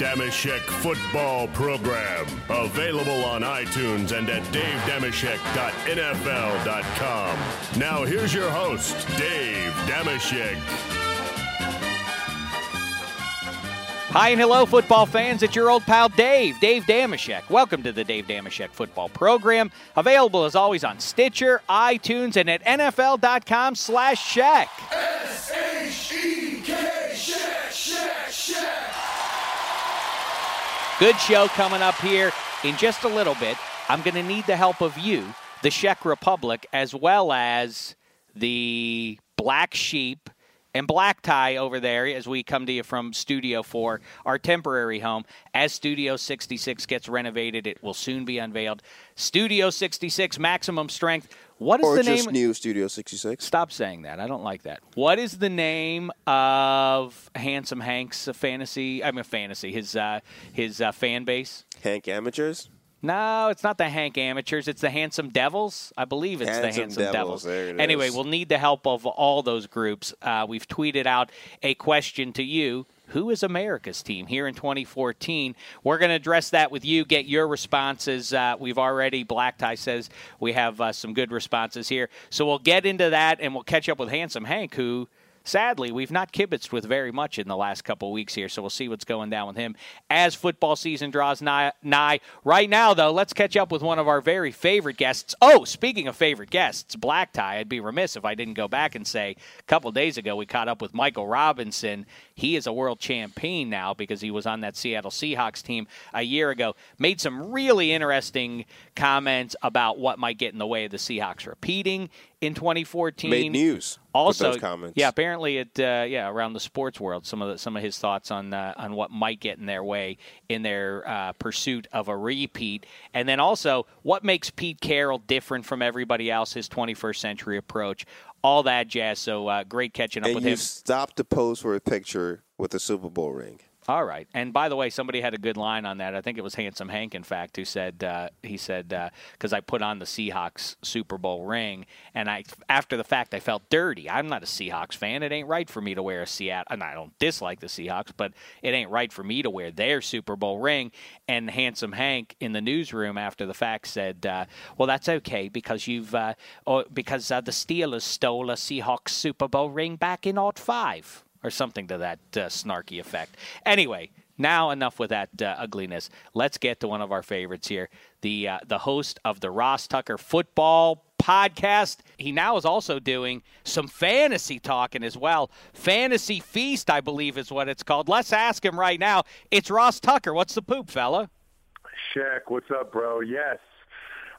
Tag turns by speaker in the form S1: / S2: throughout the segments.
S1: Dave Dameshek Football Program. Available on iTunes and at davedameshek.nfl.com. Now here's your host, Dave Dameshek.
S2: Hi and hello, football fans. It's your old pal Dave, Dave Dameshek. Welcome to the Dave Dameshek Football Program. Available as always on Stitcher, iTunes, and at NFL.com slash check. Good show coming up here in just a little bit. I'm going to need the help of you, the Czech Republic, as well as the Black Sheep and Black Tie over there as we come to you from Studio 4, our temporary home. As Studio 66 gets renovated, it will soon be unveiled. Studio 66, maximum strength. What is
S3: or
S2: the
S3: just
S2: name?
S3: new Studio 66.
S2: Stop saying that. I don't like that. What is the name of Handsome Hank's fantasy? I mean, fantasy. His uh, his uh, fan base.
S3: Hank Amateurs.
S2: No, it's not the Hank Amateurs. It's the Handsome Devils. I believe it's the
S3: Handsome
S2: Handsome
S3: Devils,
S2: Devils. anyway,
S3: is.
S2: we'll need the help of all those groups. Uh, we've tweeted out a question to you. Who is America's team here in 2014? We're going to address that with you. Get your responses. Uh, we've already, Black Tie says we have uh, some good responses here. So we'll get into that and we'll catch up with Handsome Hank, who sadly we've not kibitzed with very much in the last couple weeks here. So we'll see what's going down with him as football season draws nigh. nigh. Right now, though, let's catch up with one of our very favorite guests. Oh, speaking of favorite guests, Black Tie, I'd be remiss if I didn't go back and say a couple days ago we caught up with Michael Robinson. He is a world champion now because he was on that Seattle Seahawks team a year ago. Made some really interesting comments about what might get in the way of the Seahawks repeating in 2014.
S3: Made news.
S2: Also,
S3: those comments.
S2: yeah, apparently it, uh, yeah, around the sports world, some of the, some of his thoughts on uh, on what might get in their way in their uh, pursuit of a repeat, and then also what makes Pete Carroll different from everybody else, his 21st century approach, all that jazz. So uh, great catching up
S3: And
S2: with
S3: you
S2: him.
S3: stopped to pose for a picture with a Super Bowl ring.
S2: All right. And by the way, somebody had a good line on that. I think it was Handsome Hank, in fact, who said uh, he said because I put on the Seahawks Super Bowl ring, and I after the fact I felt dirty. I'm not a Seahawks fan. It ain't right for me to wear a Seattle. And I don't dislike the Seahawks, but it ain't right for me to wear their Super Bowl ring. And Handsome Hank in the newsroom after the fact said, uh, "Well, that's okay because you've uh, or because uh, the Steelers stole a Seahawks Super Bowl ring back in '05." Or something to that uh, snarky effect. Anyway, now enough with that uh, ugliness. Let's get to one of our favorites here, the uh, the host of the Ross Tucker Football Podcast. He now is also doing some fantasy talking as well. Fantasy Feast, I believe, is what it's called. Let's ask him right now. It's Ross Tucker. What's the poop, fella?
S4: Shek, what's up, bro? Yes,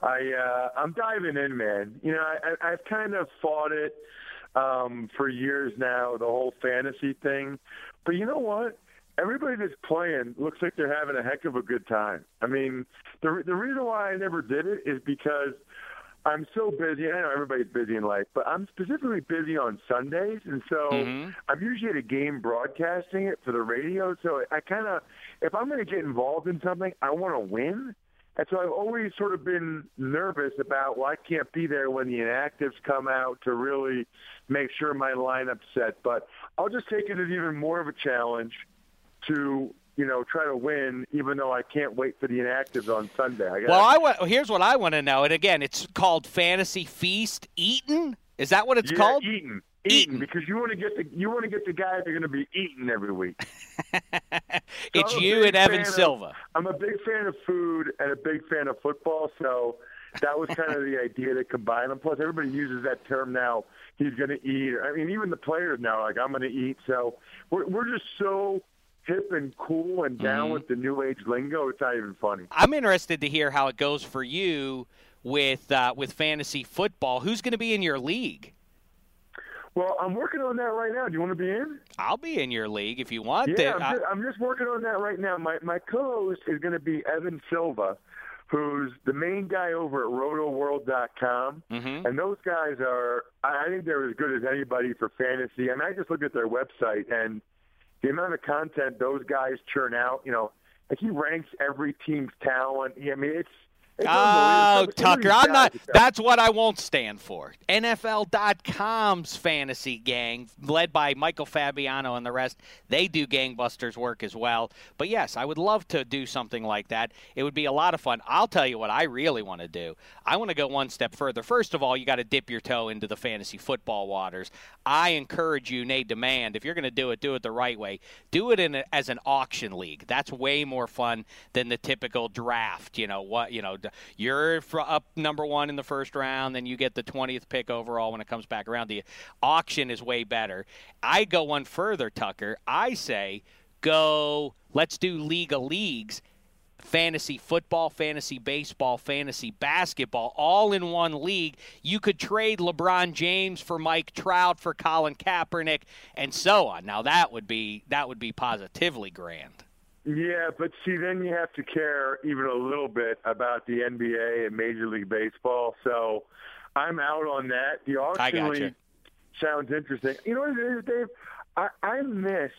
S4: I uh, I'm diving in, man. You know, I, I've kind of fought it um, for years now, the whole fantasy thing. But you know what? Everybody that's playing looks like they're having a heck of a good time. I mean, the the reason why I never did it is because I'm so busy. I know everybody's busy in life, but I'm specifically busy on Sundays, and so
S2: Mhm.
S4: I'm usually at a game broadcasting it for the radio. So I kind of, if I'm going to get involved in something, I want to win. And so I've always sort of been nervous about, well, I can't be there when the inactives come out to really make sure my lineup's set. But I'll just take it as even more of a challenge to you know, try to win, even though I can't wait for the inactives on Sunday. I
S2: well, I want, here's what I want to know. And again, it's called Fantasy Feast Eaton. Is that what it's
S4: yeah,
S2: called?
S4: Eaton. Eating because you want to get the you want to get the guys that are going to be eating every week.
S2: it's so you and Evan Silva.
S4: Of, I'm a big fan of food and a big fan of football, so that was kind of the idea to combine them. Plus, everybody uses that term now. He's going to eat. I mean, even the players now, like I'm going to eat. So we're we're just so hip and cool and down mm-hmm. with the new age lingo. It's not even funny.
S2: I'm interested to hear how it goes for you with uh, with fantasy football. Who's going to be in your league?
S4: Well, I'm working on that right now. Do you want to be in?
S2: I'll be in your league if you want.
S4: Yeah,
S2: I'm,
S4: just, I'm just working on that right now. My my co-host is going to be Evan Silva, who's the main guy over at RotoWorld.com.
S2: Mm-hmm.
S4: And those guys are, I think they're as good as anybody for fantasy. I mean, I just look at their website and the amount of content those guys churn out. You know, like he ranks every team's talent. I mean, it's
S2: Oh, Tucker, I'm not. That's what I won't stand for. NFL.com's fantasy gang, led by Michael Fabiano and the rest, they do gangbusters work as well. But yes, I would love to do something like that. It would be a lot of fun. I'll tell you what I really want to do. I want to go one step further. First of all, you got to dip your toe into the fantasy football waters. I encourage you, Nate Demand, if you're going to do it, do it the right way. Do it in a, as an auction league. That's way more fun than the typical draft. You know what? You know you're up number one in the first round, then you get the 20th pick overall when it comes back around. The auction is way better. I go one further, Tucker. I say go, let's do League of Leagues fantasy football, fantasy baseball, fantasy basketball, all in one league. You could trade LeBron James for Mike Trout for Colin Kaepernick and so on. Now that would be that would be positively grand.
S4: Yeah, but see, then you have to care even a little bit about the NBA and Major League Baseball. So I'm out on that. The auction league sounds interesting. You know what it is, Dave? I, I miss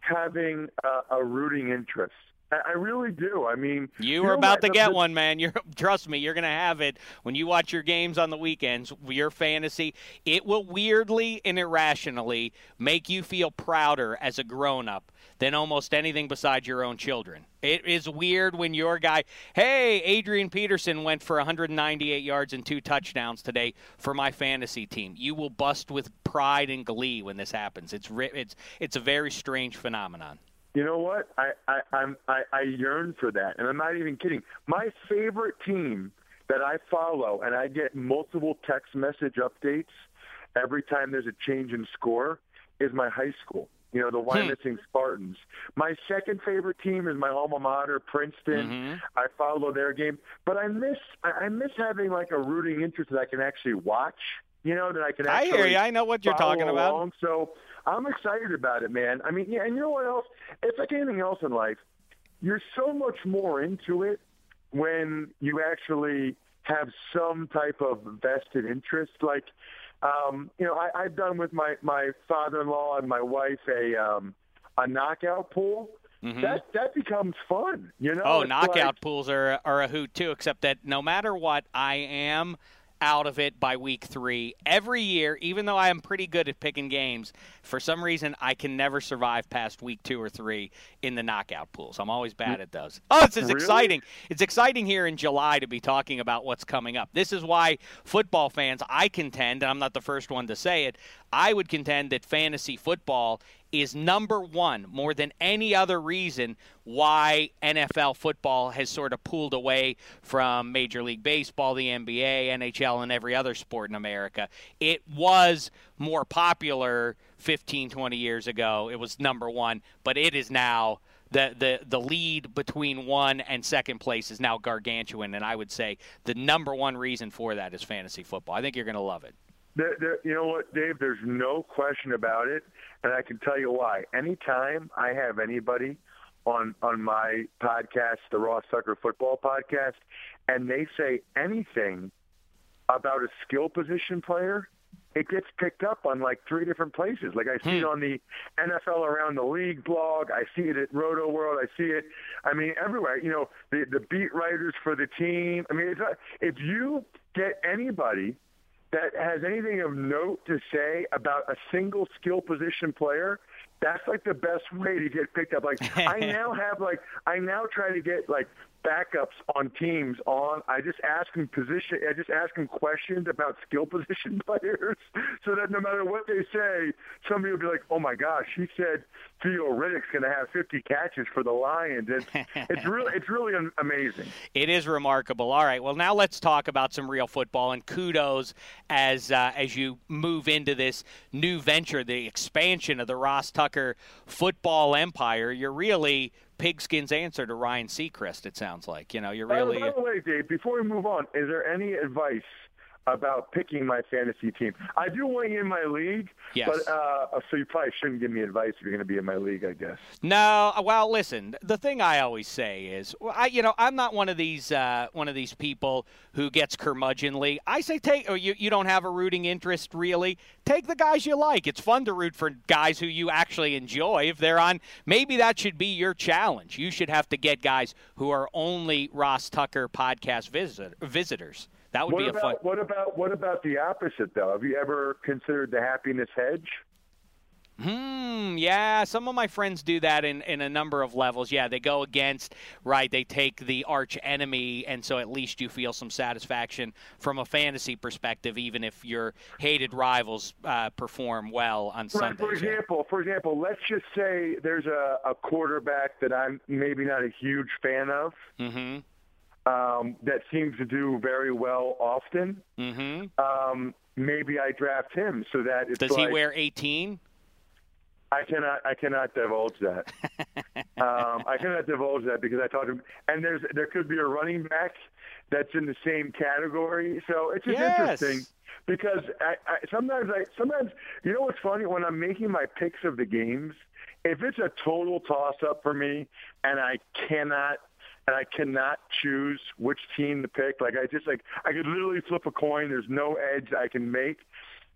S4: having a, a rooting interest. I really do. I mean,
S2: you are about to get one, man. You're trust me, you're going to have it when you watch your games on the weekends. Your fantasy, it will weirdly and irrationally make you feel prouder as a grown-up than almost anything besides your own children. It is weird when your guy, hey, Adrian Peterson went for 198 yards and two touchdowns today for my fantasy team. You will bust with pride and glee when this happens. It's it's it's a very strange phenomenon.
S4: You know what? I, I I'm I, I yearn for that, and I'm not even kidding. My favorite team that I follow, and I get multiple text message updates every time there's a change in score, is my high school. You know, the hmm. Wyomissing Spartans. My second favorite team is my alma mater, Princeton.
S2: Mm-hmm.
S4: I follow their game, but I miss I miss having like a rooting interest that I can actually watch. You know, that I can.
S2: I hear you. I know what you're talking
S4: along.
S2: about.
S4: So I'm excited about it, man. I mean, yeah, and you know what else? It's like anything else in life. You're so much more into it when you actually have some type of vested interest. Like, um, you know, I, I've done with my my father-in-law and my wife a um, a knockout pool.
S2: Mm-hmm.
S4: That that becomes fun, you know.
S2: Oh,
S4: it's
S2: knockout
S4: like,
S2: pools are are a hoot too. Except that no matter what, I am out of it by week three. Every year, even though I am pretty good at picking games, for some reason I can never survive past week two or three in the knockout pools. I'm always bad at those. Oh, this is
S4: Really?
S2: exciting. It's exciting here in July to be talking about what's coming up. This is why football fans, I contend, and I'm not the first one to say it, I would contend that fantasy football is number one more than any other reason why NFL football has sort of pulled away from Major League Baseball, the NBA, NHL, and every other sport in America. It was more popular 15, 20 years ago. It was number one, but it is now. The, the the lead between one and second place is now gargantuan, and I would say the number one reason for that is fantasy football. I think you're going to love it.
S4: You know what, Dave? There's no question about it, and I can tell you why. Anytime I have anybody on on my podcast, the Ross Tucker Football Podcast, and they say anything about a skill position player, it gets picked up on like three different places. Like I see hmm. it on the NFL Around the League blog. I see it at Roto World. I see it. I mean, everywhere. You know, the the beat writers for the team. I mean, it's not, if you get anybody that has anything of note to say about a single skill position player, that's like the best way to get picked up. Like I now have like I now try to get like backups on teams on. I just ask them position. I just ask them questions about skill position players, so that no matter what they say, somebody will be like, "Oh my gosh, he said Theo Riddick's going to have 50 catches for the Lions." It's it's really it's really amazing.
S2: It is remarkable. All right, well now let's talk about some real football and kudos as uh, as you move into this new venture, the expansion of the Ross Tucker football empire. You're really Pigskin's answer to Ryan Seacrest. It sounds like you know you're really.
S4: By the way, Dave, before we move on, is there any advice about picking my fantasy team. I do want you in my league,
S2: yes.
S4: but uh, so you probably shouldn't give me advice if you're going to be in my league, I guess.
S2: No, well, listen. The thing I always say is, I, you know, I'm not one of these uh, one of these people who gets curmudgeonly. I say take, or you you don't have a rooting interest really. Take the guys you like. It's fun to root for guys who you actually enjoy. If they're on, maybe that should be your challenge. You should have to get guys who are only Ross Tucker podcast visit, visitors. That would
S4: what
S2: be
S4: about,
S2: a fun.
S4: What about what about the opposite though? Have you ever considered the happiness hedge?
S2: Hmm. Yeah, some of my friends do that in, in a number of levels. Yeah, they go against right. They take the arch enemy, and so at least you feel some satisfaction from a fantasy perspective, even if your hated rivals uh, perform well on
S4: right,
S2: Sunday.
S4: For example, for example, let's just say there's a, a quarterback that I'm maybe not a huge fan of.
S2: Mm-hmm.
S4: Um, that seems to do very well often.
S2: Mm-hmm.
S4: Um, maybe I draft him so that it's
S2: Does
S4: like,
S2: he wear 18?
S4: I cannot. I cannot divulge that. um, I cannot divulge that because I talked to him, and there's there could be a running back that's in the same category. So it's just
S2: Yes.
S4: interesting because I, I, sometimes I sometimes you know what's funny when I'm making my picks of the games, if it's a total toss up for me and I cannot and I cannot choose which team to pick, like I just like I could literally flip a coin. There's no edge I can make.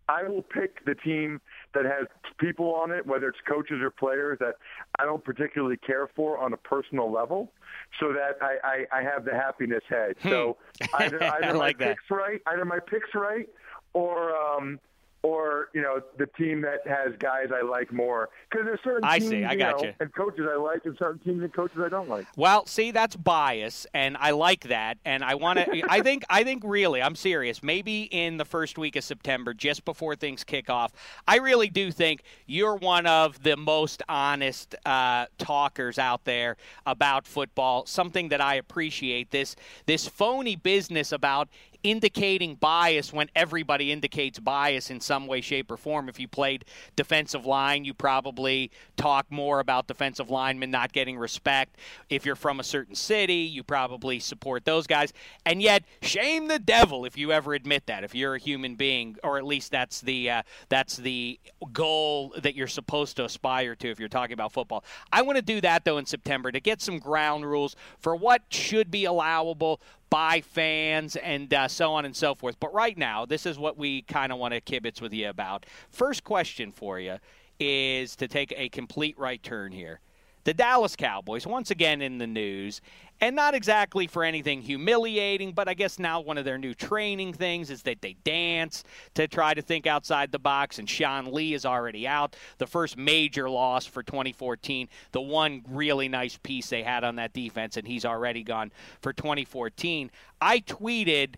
S4: I will pick the team that has people on it, whether it's coaches or players that I don't particularly care for on a personal level, so that I, I, I have the happiness hedge. So either,
S2: Hmm. I
S4: either
S2: like
S4: my
S2: that.
S4: picks right, either my picks right, or um, or you know the team that has guys I like more. Because there's certain
S2: I
S4: teams
S2: see. I
S4: you
S2: got
S4: know,
S2: you.
S4: and coaches I like, and certain teams and coaches I don't like.
S2: Well, see, that's bias, and I like that, and I want to. I think, I think, really, I'm serious. Maybe in the first week of September, just before things kick off, I really do think you're one of the most honest uh, talkers out there about football. Something that I appreciate. This this phony business about indicating bias when everybody indicates bias in some way, shape, or form. If you played defensive line, you probably talk more about defensive linemen not getting respect. If you're from a certain city, you probably support those guys. And yet, shame the devil if you ever admit that. If you're a human being, or at least that's the uh, that's the goal that you're supposed to aspire to if you're talking about football. I want to do that though in September to get some ground rules for what should be allowable by fans and uh, so on and so forth. But right now, this is what we kind of want to kibitz with you about. First question for you is to take a complete right turn here. The Dallas Cowboys, once again in the news, and not exactly for anything humiliating, but I guess now one of their new training things is that they dance to try to think outside the box, and Sean Lee is already out. The first major loss for 2014, the one really nice piece they had on that defense, and he's already gone for 2014. I tweeted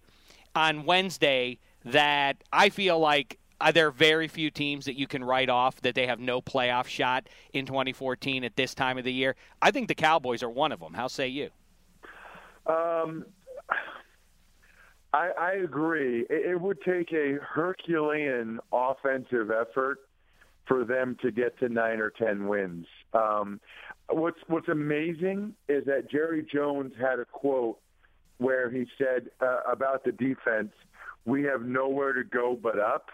S2: on Wednesday that I feel like uh, there are very few teams that you can write off that they have no playoff shot in 2014 at this time of the year. I think the Cowboys are one of them. How say you?
S4: Um, I, I agree. It, it would take a Herculean offensive effort for them to get to nine or ten wins. Um, what's What's amazing is that Jerry Jones had a quote where he said uh, about the defense, "We have nowhere to go but up."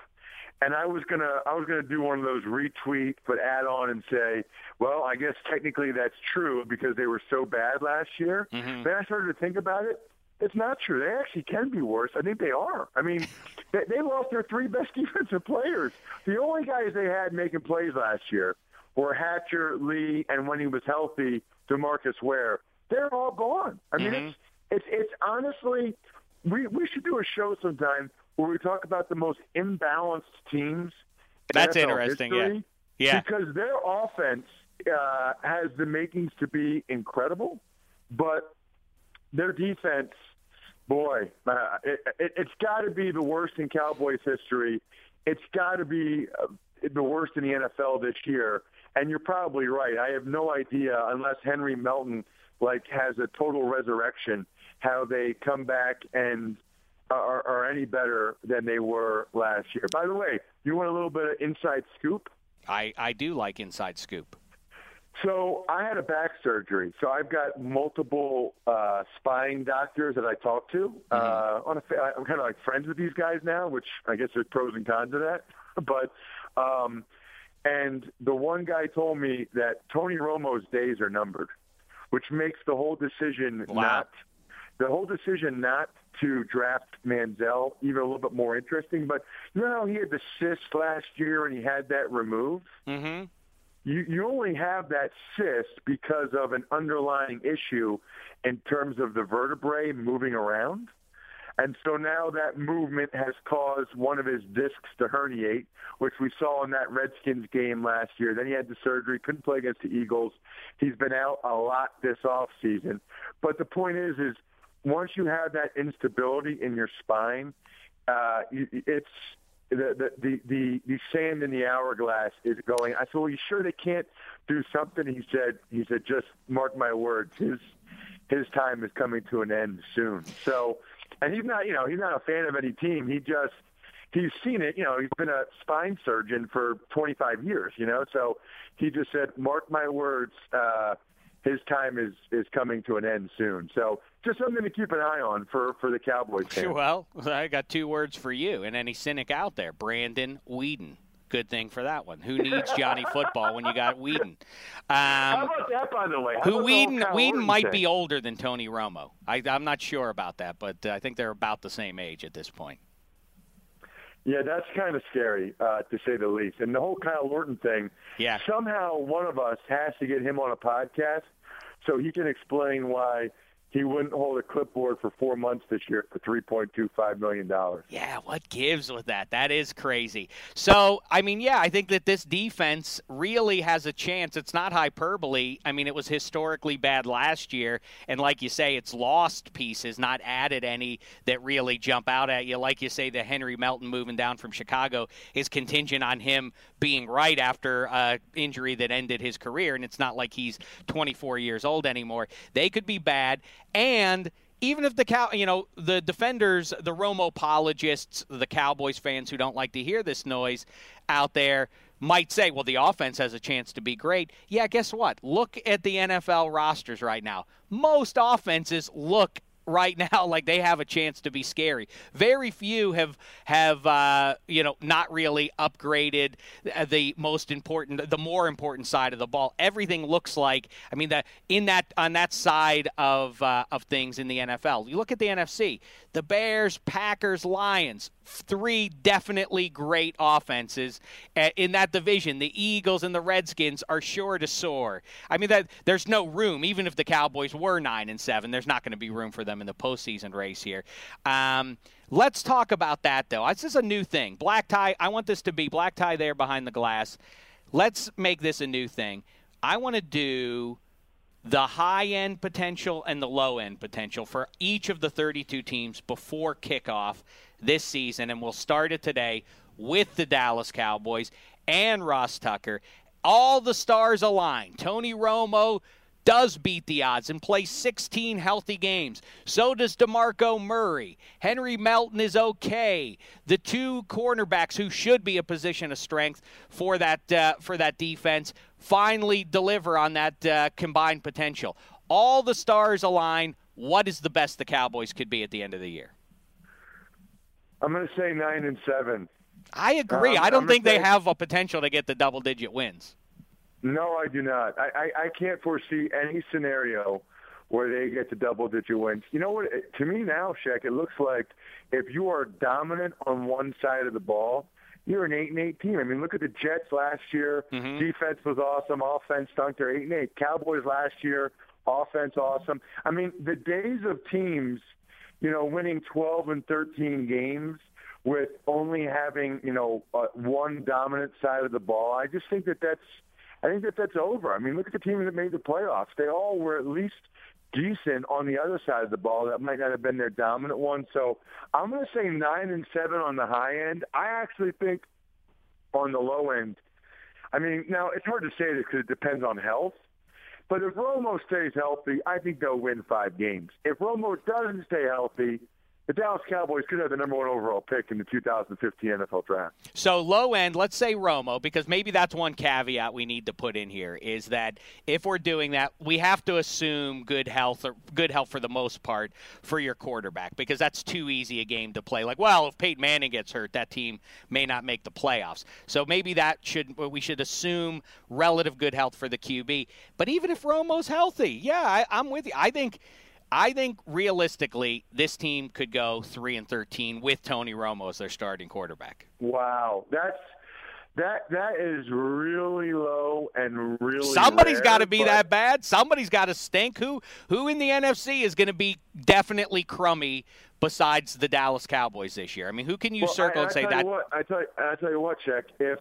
S4: And I was gonna, I was gonna do one of those retweet, but add on and say, well, I guess technically that's true because they were so bad last year.
S2: Mhm.
S4: Then I started to think about it. it's not true. They actually can be worse. I think they are. I mean, they, they lost their three best defensive players. The only guys they had making plays last year were Hatcher, Lee, and when he was healthy, Demarcus Ware. They're all gone. I mean,
S2: Mhm.
S4: it's it's it's honestly, we we should do a show sometime where we talk about the most imbalanced teams. in
S2: That's
S4: NFL
S2: interesting, yeah.
S4: history,
S2: Yeah.
S4: because their offense uh, has the makings to be incredible, but their defense, boy, uh, it, it, it's got to be the worst in Cowboys history. It's got to be uh, the worst in the NFL this year. And you're probably right. I have no idea unless Henry Melton like has a total resurrection how they come back and are, are any better than they were last year. By the way, you want a little bit of inside scoop?
S2: I, I do like inside scoop.
S4: So I had a back surgery. So I've got multiple uh, spine doctors that I talk to. Uh, on a, I'm kind of like friends with these guys now, which I guess there's pros and cons of that. But um, and the one guy told me that Tony Romo's days are numbered, which makes the whole decision
S2: Wow.
S4: not the whole decision not to draft Manziel even a little bit more interesting. But you know how he had the cyst last year and he had that removed
S2: Mm-hmm.
S4: you, you only have that cyst because of an underlying issue in terms of the vertebrae moving around. And so now that movement has caused one of his discs to herniate, which we saw in that Redskins game last year. Then he had the surgery, couldn't play against the Eagles. He's been out a lot this off season. But the point is, is once you have that instability in your spine, uh, it's the, the the the sand in the hourglass is going. I said, "Well, you sure they can't do something?" He said, "He said, just mark my words. His his time is coming to an end soon." So, and he's not, you know, he's not a fan of any team. He just he's seen it. You know, he's been a spine surgeon for 25 years. You know, so he just said, "Mark my words." Uh, his time is is coming to an end soon. So just something to keep an eye on for for the Cowboys. fans.
S2: Well, I got two words for you and any cynic out there. Brandon Weeden. Good thing for that one. Who needs Johnny Football when you got Weeden?
S4: How
S2: Um,
S4: about that, by the way? How
S2: who Weeden?
S4: Weeden
S2: might
S4: thing?
S2: be older than Tony Romo. I, I'm not sure about that, but uh, I think they're about the same age at this point.
S4: Yeah, that's kind of scary, uh, to say the least. And the whole Kyle Orton thing,
S2: Yeah.
S4: somehow one of us has to get him on a podcast so he can explain why he wouldn't hold a clipboard for four months this year for $3.25 million.
S2: Yeah, what gives with that? That is crazy. So, I mean, yeah, I think that this defense really has a chance. It's not hyperbole. I mean, it was historically bad last year. And like you say, it's lost pieces, not added any that really jump out at you. Like you say, the Henry Melton moving down from Chicago is contingent on him being right after uh, injury that ended his career. And it's not like he's 24 years old anymore. They could be bad. And even if the cow, you know, the defenders, the Romo apologists, the Cowboys fans who don't like to hear this noise out there might say, well, the offense has a chance to be great. Yeah, guess what? Look at the NFL rosters right now. Most offenses look right now like they have a chance to be scary. Very few have have uh, you know not really upgraded the most important, the more important side of the ball. Everything looks like I mean that in that on that side of uh, of things in the NFL. You look at the NFC, the Bears, Packers, Lions, three definitely great offenses uh, in that division. The Eagles and the Redskins are sure to soar. I mean that there's no room even if the Cowboys were 9 and 7, there's not going to be room for them in the postseason race here. Um, let's talk about that though. This is a new thing. Black tie, I want this to be black tie there behind the glass. Let's make this a new thing. I want to do the high end potential and the low end potential for each of the 32 teams before kickoff this season. And we'll start it today with the Dallas Cowboys and Ross Tucker. All the stars align. Tony Romo does beat the odds and plays 16 healthy games. So does DeMarco Murray. Henry Melton is okay. The two cornerbacks who should be a position of strength for that uh, for that defense finally deliver on that uh, combined potential. All the stars align. What is the best the Cowboys could be at the end of the year?
S4: I'm going to say nine and seven.
S2: I agree.
S4: Um,
S2: I don't
S4: I'm
S2: think they
S4: say-
S2: have a potential to get the double digit wins.
S4: No, I do not. I, I, I can't foresee any scenario where they get the double digit wins. You know what? To me now, Shek, it looks like if you are dominant on one side of the ball, you're an eight and eight team. I mean, look at the Jets last year.
S2: Mm-hmm.
S4: Defense was awesome. Offense stunk. They're eight and eight. Cowboys last year. Offense awesome. I mean, the days of teams, you know, winning 12 and 13 games with only having you know uh, one dominant side of the ball. I just think that that's I think that that's over. I mean, look at the teams that made the playoffs. They all were at least decent on the other side of the ball. That might not have been their dominant one. So I'm going to say nine and seven on the high end. I actually think on the low end. I mean, now it's hard to say this because it depends on health. But if Romo stays healthy, I think they'll win five games. If Romo doesn't stay healthy, the Dallas Cowboys could have the number one overall pick in the 2015 NFL Draft.
S2: So low end, let's say Romo, because maybe that's one caveat we need to put in here is that if we're doing that, we have to assume good health or good health for the most part for your quarterback because that's too easy a game to play. Like, well, if Peyton Manning gets hurt, that team may not make the playoffs. So maybe that should we should assume relative good health for the QB. But even if Romo's healthy, yeah, I, I'm with you. I think. I think realistically, this team could go three and thirteen with Tony Romo as their starting quarterback.
S4: Wow, that's that that is really low and really.
S2: Somebody's got to be
S4: but,
S2: that bad. Somebody's got to stink. Who who in the NFC is going to be definitely crummy besides the Dallas Cowboys this year? I mean, who can you
S4: well,
S2: circle
S4: I,
S2: and say
S4: tell
S2: that?
S4: You what, I tell you, I tell you what, check if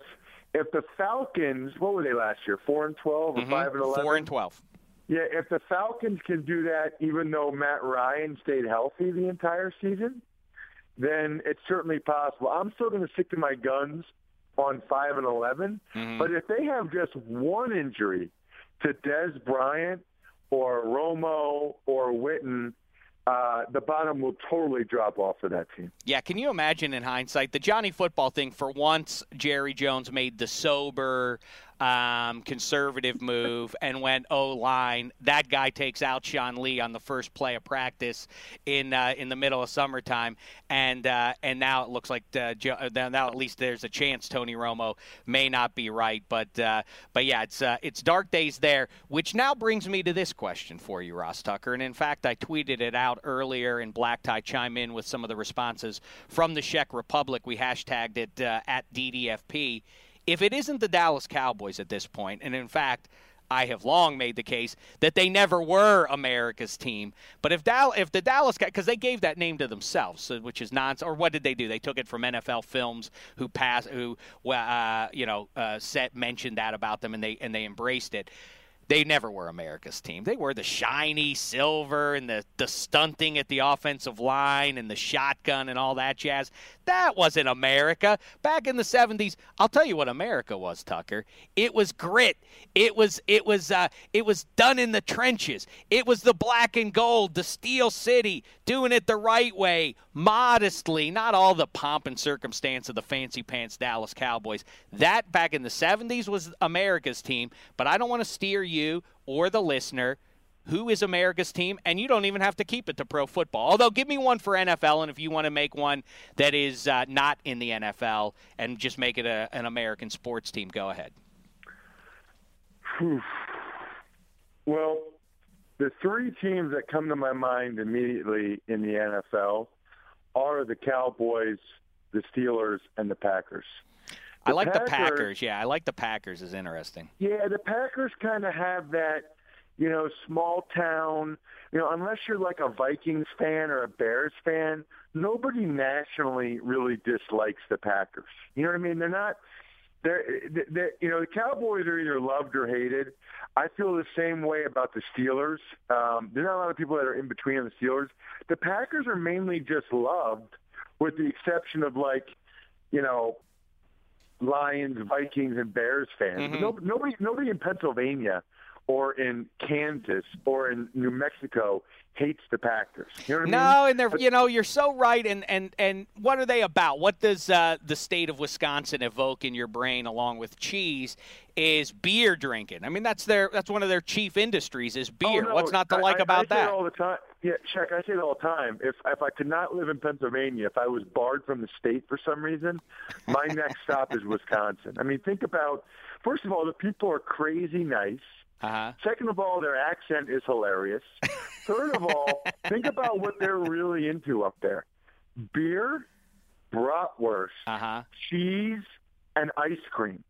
S4: if the Falcons, what were they last year? Four and twelve or
S2: Mhm.
S4: five and eleven?
S2: Four and twelve.
S4: Yeah, if the Falcons can do that, even though Matt Ryan stayed healthy the entire season, then it's certainly possible. I'm still going to stick to my guns on five and 11
S2: Mhm.
S4: But if they have just one injury to Dez Bryant or Romo or Witten, uh, the bottom will totally drop off for that team.
S2: Yeah, can you imagine in hindsight the Johnny Football thing? For once, Jerry Jones made the sober, um, conservative move and went O line. That guy takes out Sean Lee on the first play of practice in uh, in the middle of summertime, and uh, and now it looks like uh, uh, now at least there's a chance Tony Romo may not be right, but uh, but yeah, it's uh, it's dark days there. Which now brings me to this question for you, Ross Tucker, and in fact I tweeted it out earlier, and Black Tie chime in with some of the responses from the Czech Republic. We hashtagged it at DDFP if it isn't the Dallas Cowboys at this point, and in fact, I have long made the case that they never were America's team. But if Dal- if the Dallas because they gave that name to themselves, which is nonsense. Or what did they do? They took it from NFL Films, who pass, who uh, you know uh, set mentioned that about them, and they and they embraced it. They never were America's team. They were the shiny silver and the, the stunting at the offensive line and the shotgun and all that jazz. That wasn't America. Back in the 70s, I'll tell you what America was, Tucker. It was grit. It was it was uh, it was done in the trenches. It was the black and gold, the steel city, doing it the right way, modestly, not all the pomp and circumstance of the fancy pants Dallas Cowboys. That back in the 70s was America's team, but I don't want to steer you or the listener who is America's team, and you don't even have to keep it to pro football. Although, give me one for NFL, and if you want to make one that is uh, not in the NFL and just make it a, an American sports team, go ahead.
S4: Well, the three teams that come to my mind immediately in the NFL are the Cowboys, the Steelers, and the Packers.
S2: I like the
S4: Packers-
S2: Packers. Yeah, I like the Packers. is interesting.
S4: Yeah, the Packers kind of have that, you know, small town. You know, unless you're like a Vikings fan or a Bears fan, nobody nationally really dislikes the Packers. You know what I mean? They're not. They're, they're you know, the Cowboys are either loved or hated. I feel the same way about the Steelers. Um, there's not a lot of people that are in between on the Steelers. The Packers are mainly just loved, with the exception of like, you know, Lions, Vikings, and Bears fans.
S2: Mhm.
S4: But no, nobody, nobody in Pennsylvania or in Kansas or in New Mexico hates the Packers. You know what I mean?
S2: No, and they're you know you're so right. And and and what are they about? What does uh, the state of Wisconsin evoke in your brain, along with cheese? Is beer drinking? I mean, that's their that's one of their chief industries is beer.
S4: Oh, no,
S2: What's not to
S4: I-
S2: like about
S4: I
S2: that?
S4: all the time. Yeah, Chuck, I say it all the time. If if I could not live in Pennsylvania, if I was barred from the state for some reason, my next stop is Wisconsin. I mean, think about first of all, the people are crazy nice.
S2: Uh-huh.
S4: Second of all, their accent is hilarious. third of all, think about what they're really into up there: beer, bratwurst,
S2: Uh-huh.
S4: cheese, and ice cream.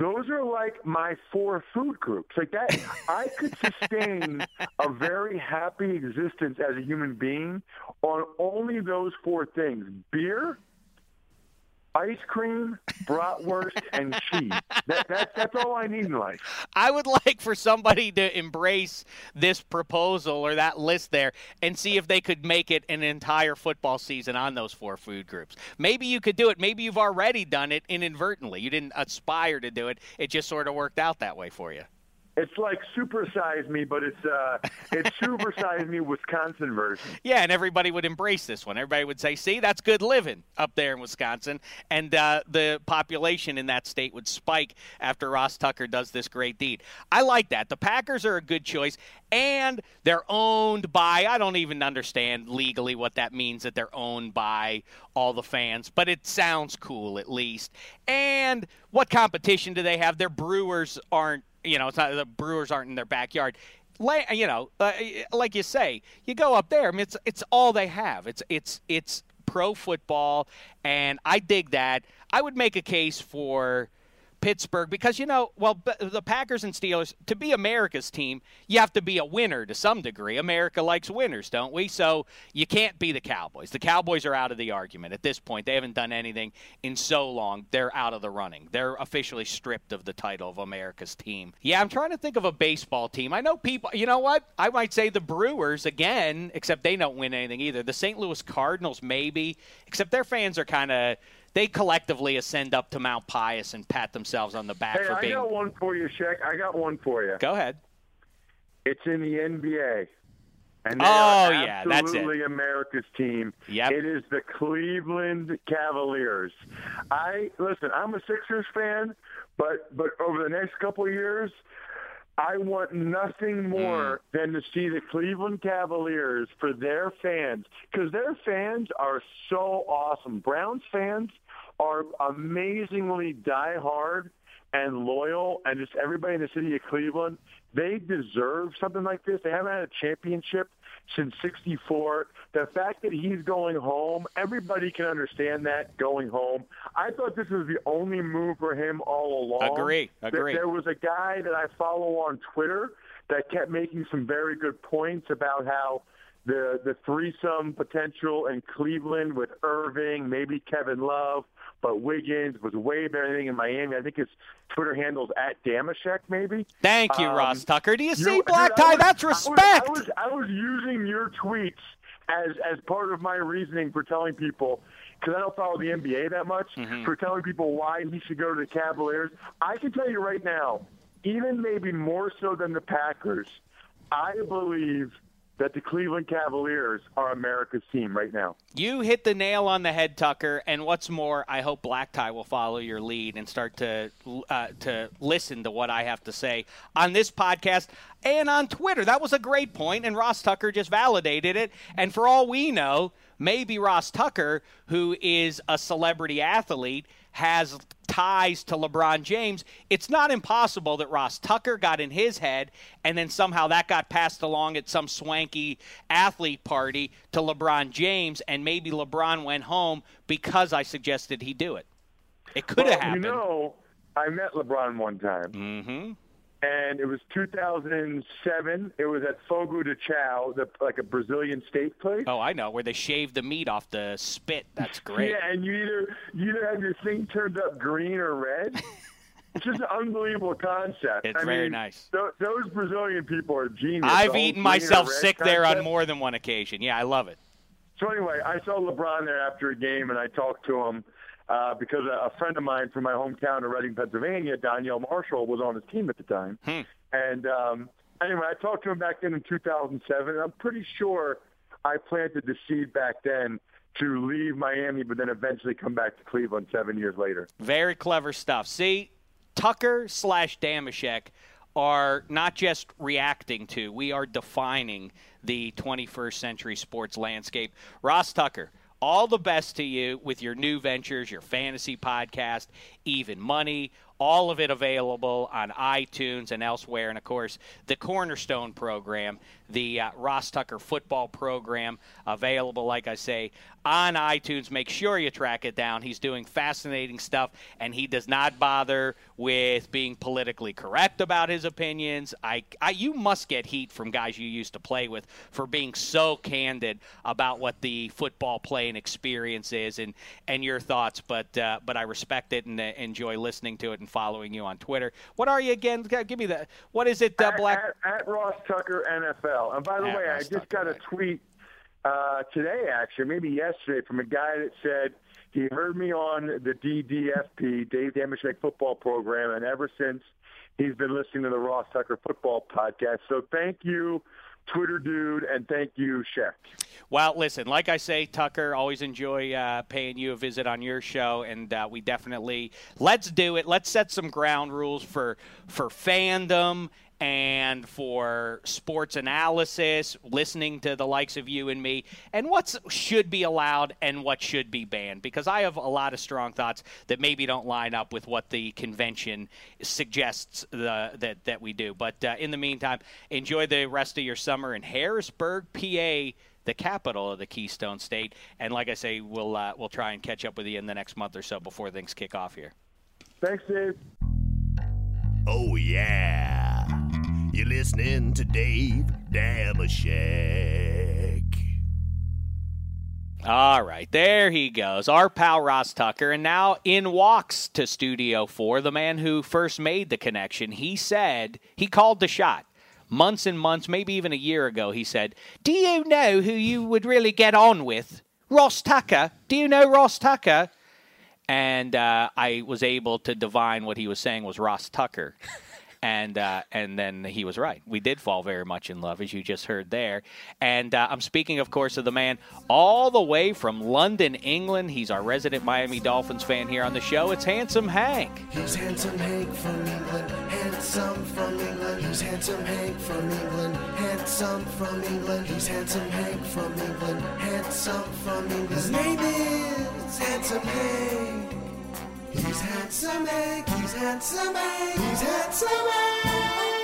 S4: Those are like my four food groups. Like that, I could sustain a very happy existence as a human being on only those four things: beer, ice cream, bratwurst, and cheese. That, that, that's all I need in life.
S2: I would like for somebody to embrace this proposal or that list there and see if they could make it an entire football season on those four food groups. Maybe you could do it. Maybe you've already done it inadvertently. You didn't aspire to do it. It just sort of worked out that way for you.
S4: It's like supersize me, but it's uh, it's supersize me Wisconsin version.
S2: Yeah, and everybody would embrace this one. Everybody would say, "See, that's good living up there in Wisconsin," and uh, the population in that state would spike after Ross Tucker does this great deed. I like that. The Packers are a good choice, and they're owned by. I don't even understand legally what that means that they're owned by all the fans, but it sounds cool at least. And what competition do they have? Their Brewers aren't. You know, it's not the Brewers aren't in their backyard you know, uh, like you say, you go up there. I mean, it's it's all they have. It's it's it's pro football, and I dig that. I would make a case for Pittsburgh because you know, well, the Packers and Steelers to be America's team, you have to be a winner to some degree. America likes winners, don't we? So you can't be the Cowboys. The Cowboys are out of the argument at this point. They haven't done anything in so long. They're out of the running. They're officially stripped of the title of America's team. Yeah, I'm trying to think of a baseball team. I know people. You know what? I might say the Brewers again, except they don't win anything either. The St. Louis Cardinals maybe, except their fans are kind of they collectively ascend up to Mount Pius and pat themselves on the back
S4: Hey,
S2: for
S4: I
S2: being.
S4: got one for you, Shek. I got one for you.
S2: Go ahead.
S4: It's in the NBA. And they
S2: Oh,
S4: are
S2: yeah, that's it.
S4: absolutely America's team.
S2: Yep.
S4: It is the Cleveland Cavaliers. I listen. I'm a Sixers fan, but but over the next couple of years, I want nothing more
S2: Hmm.
S4: than to see the Cleveland Cavaliers for their fans because their fans are so awesome. Browns fans are amazingly diehard and loyal, and just everybody in the city of Cleveland, they deserve something like this. They haven't had a championship since '64. The fact that he's going home, everybody can understand that going home. I thought this was the only move for him all along.
S2: Agree, agree.
S4: There was a guy that I follow on Twitter that kept making some very good points about how the the threesome potential in Cleveland with Irving, maybe Kevin Love, but Wiggins was way better than anything in Miami. I think his Twitter handle's at Dameshek, maybe.
S2: Thank you,
S4: Um,
S2: Ross Tucker. Do you see, Black
S4: dude,
S2: Tie?
S4: was-
S2: That's
S4: I was-
S2: respect.
S4: I was, I was using your tweets as as part of my reasoning for telling people because I don't follow the NBA that much
S2: Mm-hmm.
S4: for telling people why he should go to the Cavaliers. I can tell you right now, even maybe more so than the Packers, I believe that the Cleveland Cavaliers are America's team right now.
S2: You hit the nail on the head, Tucker. And what's more, I hope Black Tie will follow your lead and start to uh, to listen to what I have to say on this podcast and on Twitter. That was a great point, and Ross Tucker just validated it. And for all we know, maybe Ross Tucker, who is a celebrity athlete, has ties to LeBron James. It's not impossible that Ross Tucker got in his head and then somehow that got passed along at some swanky athlete party to LeBron James and maybe LeBron went home because I suggested he do it. It could have
S4: Well,
S2: happened.
S4: You know, I met LeBron one time.
S2: mm-hmm.
S4: And it was 2007. It was at Fogo de Chao, the, like a Brazilian steak place.
S2: Oh, I know where they shave the meat off the spit. That's great.
S4: Yeah, and you either you either have your thing turned up green or red. it's just an unbelievable concept.
S2: It's
S4: I
S2: very
S4: mean,
S2: nice.
S4: tho- those Brazilian people are genius.
S2: I've eaten myself sick there on more than one occasion. Yeah, I love it.
S4: So anyway, I saw LeBron there after a game, and I talked to him uh, because a, friend of mine from my hometown of Reading, Pennsylvania, Donyell Marshall, was on his team at the time.
S2: Hmm.
S4: And um, anyway, I talked to him back then in 2007, and I'm pretty sure I planted the seed back then to leave Miami, but then eventually come back to Cleveland seven years later.
S2: Very clever stuff. See, Tucker slash Dameshek are not just reacting to, we are defining the 21st century sports landscape. Ross Tucker, all the best to you with your new ventures, your fantasy podcast. Even Money. All of it available on iTunes and elsewhere. And of course, the Cornerstone program, the uh, Ross Tucker football program, available, like I say, on iTunes. Make sure you track it down. He's doing fascinating stuff, and he does not bother with being politically correct about his opinions. I, I, you must get heat from guys you used to play with for being so candid about what the football playing experience is and, and your thoughts. But uh, but I respect it and uh, enjoy listening to it and following you on Twitter. What are you again? Give me the what is it? Uh,
S4: At,
S2: Black
S4: at, at Ross Tucker NFL. And by the
S2: At
S4: way,
S2: Ross
S4: I just
S2: Tucker,
S4: got a tweet uh, today, actually, maybe yesterday, from a guy that said he heard me on the DDFP, Dave Dameshek Football Program, and ever since he's been listening to the Ross Tucker Football Podcast. So thank you, Twitter dude, and thank you, Shek.
S2: Well, listen, like I say, Tucker, always enjoy uh, paying you a visit on your show, and uh, we definitely let's do it. Let's set some ground rules for for fandom and for sports analysis, listening to the likes of you and me, and what should be allowed and what should be banned. Because I have a lot of strong thoughts that maybe don't line up with what the convention suggests the, that that we do. But uh, in the meantime, enjoy the rest of your summer in Harrisburg, PA the capital of the Keystone State. And like I say, we'll uh, we'll try and catch up with you in the next month or so before things kick off here.
S4: Thanks, Dave.
S1: Oh, yeah. You're listening to Dave Dameshek.
S2: All right, there he goes, our pal Ross Tucker, and now in walks to Studio Four, the man who first made the connection. He said he called the shot. Months and months, maybe even a year ago, he said, Do you know who you would really get on with? Ross Tucker. Do you know Ross Tucker? and uh, I was able to divine what he was saying was Ross Tucker. And uh, and then he was right. We did fall very much in love, as you just heard there. And uh, I'm speaking, of course, of the man all the way from London, England. He's our resident Miami Dolphins fan here on the show. It's Handsome Hank.
S5: He's handsome Hank from England, handsome from England. He's handsome Hank from England, handsome from England. He's handsome Hank from England, handsome from England. His name is Handsome Hank. He's handsome Hank. He's handsome Hank. He's handsome Hank.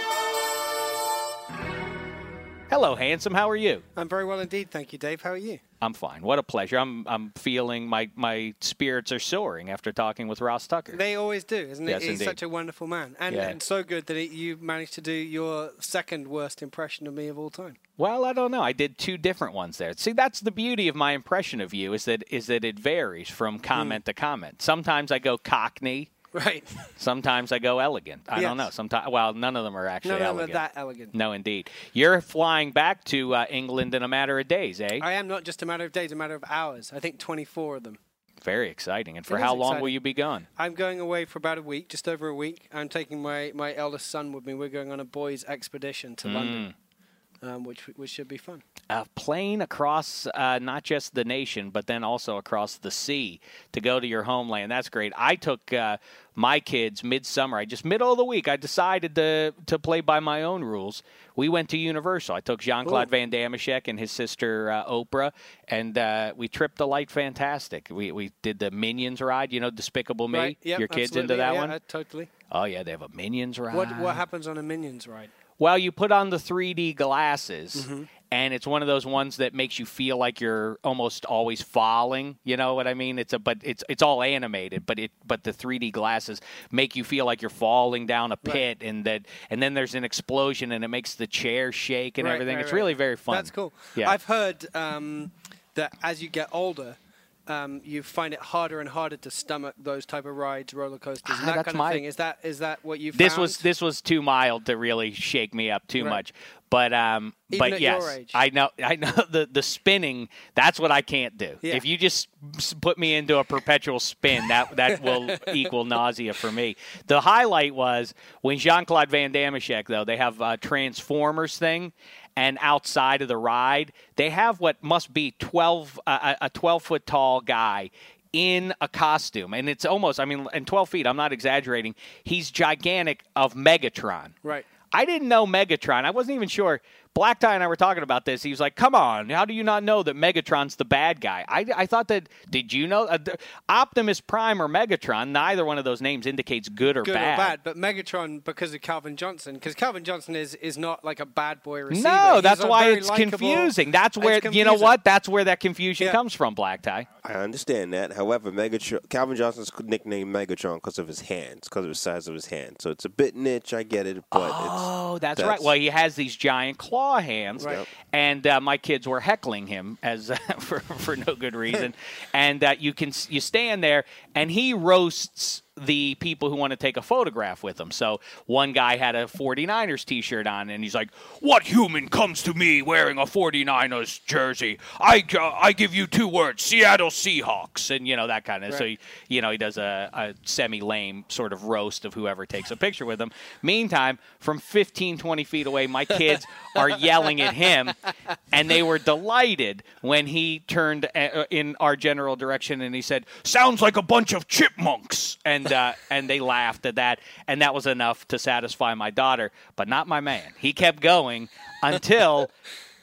S2: Hello, handsome. How are you?
S6: I'm very well indeed, thank you, Dave. How are you?
S2: I'm fine. What a pleasure. I'm I'm feeling my my spirits are soaring after talking with Ross Tucker.
S6: They always do, isn't it?
S2: Yes,
S6: He's
S2: indeed.
S6: such a wonderful man, and,
S2: Yeah.
S6: and so good that he, you managed to do your second worst impression of me of all time.
S2: Well, I don't know. I did two different ones there. See, that's the beauty of my impression of you is that is that it varies from comment hmm. to comment. Sometimes I go Cockney.
S6: Right.
S2: Sometimes I go elegant. I don't know. Sometimes, well, none of them are actually
S6: None of them are that elegant.
S2: No, indeed. You're flying back to uh, England in a matter of days, eh?
S6: I am not just a matter of days, a matter of hours. I think 24 of them.
S2: Very exciting. And for
S6: It
S2: how long will you be gone?
S6: I'm going away for about a week, just over a week. I'm taking my, my eldest son with me. We're going on a boys' expedition to London, um, which which should be fun.
S2: a plane across uh, not just the nation, but then also across the sea to go to your homeland. That's great. I took uh, my kids midsummer. I just middle of the week. I decided to to play by my own rules. We went to Universal. I took Jean Claude Van Dameshek and his sister uh, Oprah, and uh, we tripped the light fantastic. We we did the Minions ride. You know, Despicable Me.
S6: Right? Yep,
S2: your kids
S6: absolutely.
S2: into that
S6: yeah,
S2: one?
S6: uh, totally.
S2: oh yeah, they have a Minions ride.
S6: What what happens on a Minions ride?
S2: Well, you put on the 3D glasses,
S6: Mm-hmm.
S2: and it's one of those ones that makes you feel like you're almost always falling. You know what I mean? It's a but it's it's all animated, but it but the 3D glasses make you feel like you're falling down a pit, and that and then there's an explosion, and it makes the chair shake and
S6: Right,
S2: everything.
S6: right,
S2: it's
S6: right.
S2: really very fun.
S6: That's cool.
S2: Yeah.
S6: I've heard um, that as you get older, um, you find it harder and harder to stomach those type of rides, roller coasters,
S2: Ah,
S6: and that
S2: that's
S6: kind
S2: my-
S6: of thing. Is that is that what you
S2: this
S6: found?
S2: was this was too mild to really shake me up too
S6: Right.
S2: much. But um,
S6: Even
S2: but yes. I know I know the the spinning. That's what I can't do.
S6: Yeah.
S2: If you just put me into a perpetual spin, that that will equal nausea for me. The highlight was when Jean Claude Van Dameshek though they have a Transformers thing. And outside of the ride, they have what must be twelve uh, a twelve foot tall guy in a costume, and it's almost I mean, and twelve feet. I'm not exaggerating. He's gigantic of Megatron.
S6: Right.
S2: I didn't know Megatron. I wasn't even sure, Black Tie and I were talking about this. He was like, "Come on, how do you not know that Megatron's the bad guy?" I, I thought that. Did you know uh, Optimus Prime or Megatron? Neither one of those names indicates good or
S6: Good
S2: bad.
S6: or bad, but Megatron because of Calvin Johnson, because Calvin Johnson is, is not like a bad boy receiver.
S2: No,
S6: He's
S2: that's why it's
S6: likable-
S2: confusing. That's
S6: It's
S2: where you know what? That's where that confusion
S6: Yeah.
S2: comes from. Black Tie.
S3: I understand that. However, Megatron, Calvin Johnson's nicknamed Megatron because of his hands, because of the size of his hands. So it's a bit niche. I get it, but
S2: Oh,
S3: it's,
S2: that's, right. Well, he has these giant claw hands,
S3: Right.
S2: And uh, my kids were heckling him as for for no good reason. and uh, you can you stand there, and he roasts the people who want to take a photograph with him. So one guy had a 49ers t-shirt on and he's like, "What human comes to me wearing a 49ers jersey? I uh, I give you two words, Seattle Seahawks." And you know that kind of so
S7: Right.
S2: he, you know he does a, a semi-lame sort of roast of whoever takes a picture with him. Meantime, from 15 20 feet away, my kids are yelling at him and they were delighted when he turned uh, in our general direction and he said, "Sounds like a bunch of chipmunks." And uh, and they laughed at that, and that was enough to satisfy my daughter, but not my man. He kept going until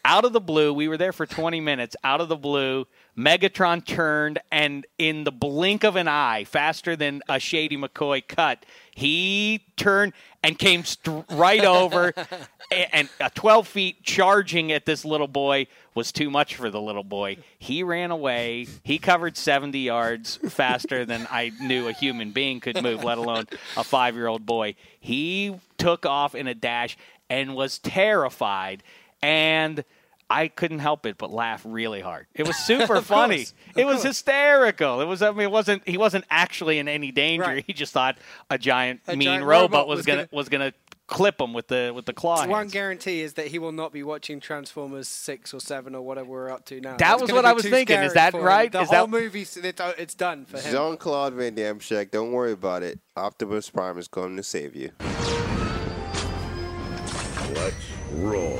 S2: out of the blue, we were there for 20 minutes. Out of the blue, Megatron turned, and in the blink of an eye, faster than a Shady McCoy cut, he turned and came st- right over. a- and uh, 12 feet charging at this little boy was too much for the little boy. He ran away. He covered 70 yards faster than I knew a human being could move, let alone a five year old boy. He took off in a dash and was terrified. And I couldn't help it but laugh really hard. It was super funny.
S6: course,
S2: It was
S6: course.
S2: hysterical. It was. I mean, it wasn't. He wasn't actually in any danger.
S6: Right.
S2: He just thought a giant
S6: A
S2: mean
S6: giant
S2: robot,
S6: robot
S2: was,
S6: was
S2: gonna,
S6: gonna-
S2: was gonna clip him with the with the claw.
S6: One guarantee is that he will not be watching Transformers six or seven or whatever we're up to now.
S2: That
S6: That's
S2: was what I was thinking. Is that
S6: for him.
S2: right?
S6: The
S2: Is
S6: whole
S2: that-
S6: movie, it's done for him.
S3: Jean Claude Van Dameshek. Don't worry about it. Optimus Prime is coming to save you.
S1: Let's roll.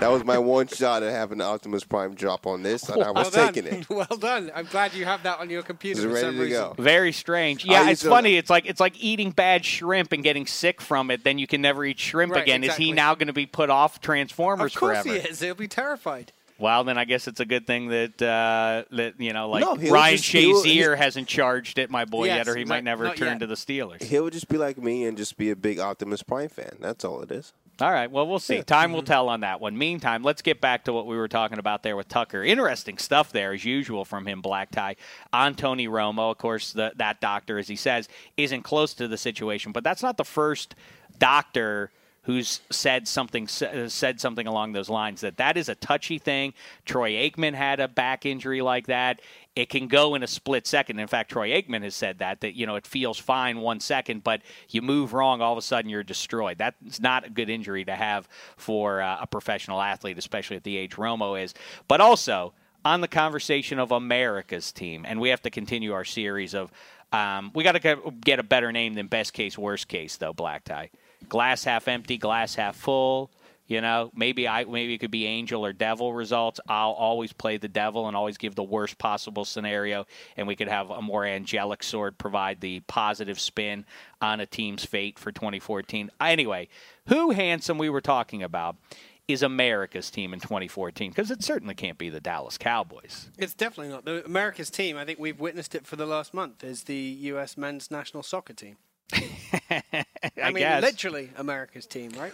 S3: That was my one shot at having the Optimus Prime drop on this, and I was
S6: well
S3: taking it.
S6: well done. I'm glad you have that on your computer.
S3: Is
S6: for
S3: ready
S6: some
S3: to
S6: reason.
S3: go?
S2: Very strange. Yeah, it's
S3: to-
S2: funny. It's like it's like eating bad shrimp and getting sick from it. Then you can never eat shrimp
S6: Right,
S2: again. Is he now going to be put off Transformers
S6: Of course
S2: forever?
S6: he is. He'll be terrified.
S2: Well, then I guess it's a good thing that uh, that you know, like
S3: No, he'll
S2: Ryan
S3: just-
S2: Shazier hasn't charged at my boy
S6: Yes,
S2: yet, or he might never turn
S6: yet.
S2: to the Steelers.
S3: He'll just be like me and just be a big Optimus Prime fan. That's all it is.
S2: All right. Well, we'll see. Time will mm-hmm. tell on that one. Meantime, let's get back to what we were talking about there with Tucker. Interesting stuff there, as usual, from him, Black Tie. On Tony Romo, of course, the, that doctor, as he says, isn't close to the situation, but that's not the first doctor who's said something uh, said something along those lines that that is a touchy thing. Troy Aikman had a back injury like that. It can go in a split second. In fact, Troy Aikman has said that that you know it feels fine one second, but you move wrong, all of a sudden you're destroyed. That's not a good injury to have for uh, a professional athlete, especially at the age Romo is. But also on the conversation of America's team, and we have to continue our series of. Um, we got to get, get a better name than best case, worst case, though. Black tie, glass half empty, glass half full. You know, maybe I maybe it could be angel or devil results. I'll always play the devil and always give the worst possible scenario, and we could have a more angelic sort provide the positive spin on a team's fate for 2014. Anyway, who handsome we were talking about is America's team in 2014 because it certainly can't be the Dallas Cowboys.
S6: It's definitely not. The America's team, I think we've witnessed it for the last month, is the U.S. men's national soccer team.
S2: I,
S6: I, mean,
S2: guess.
S6: literally America's team, right?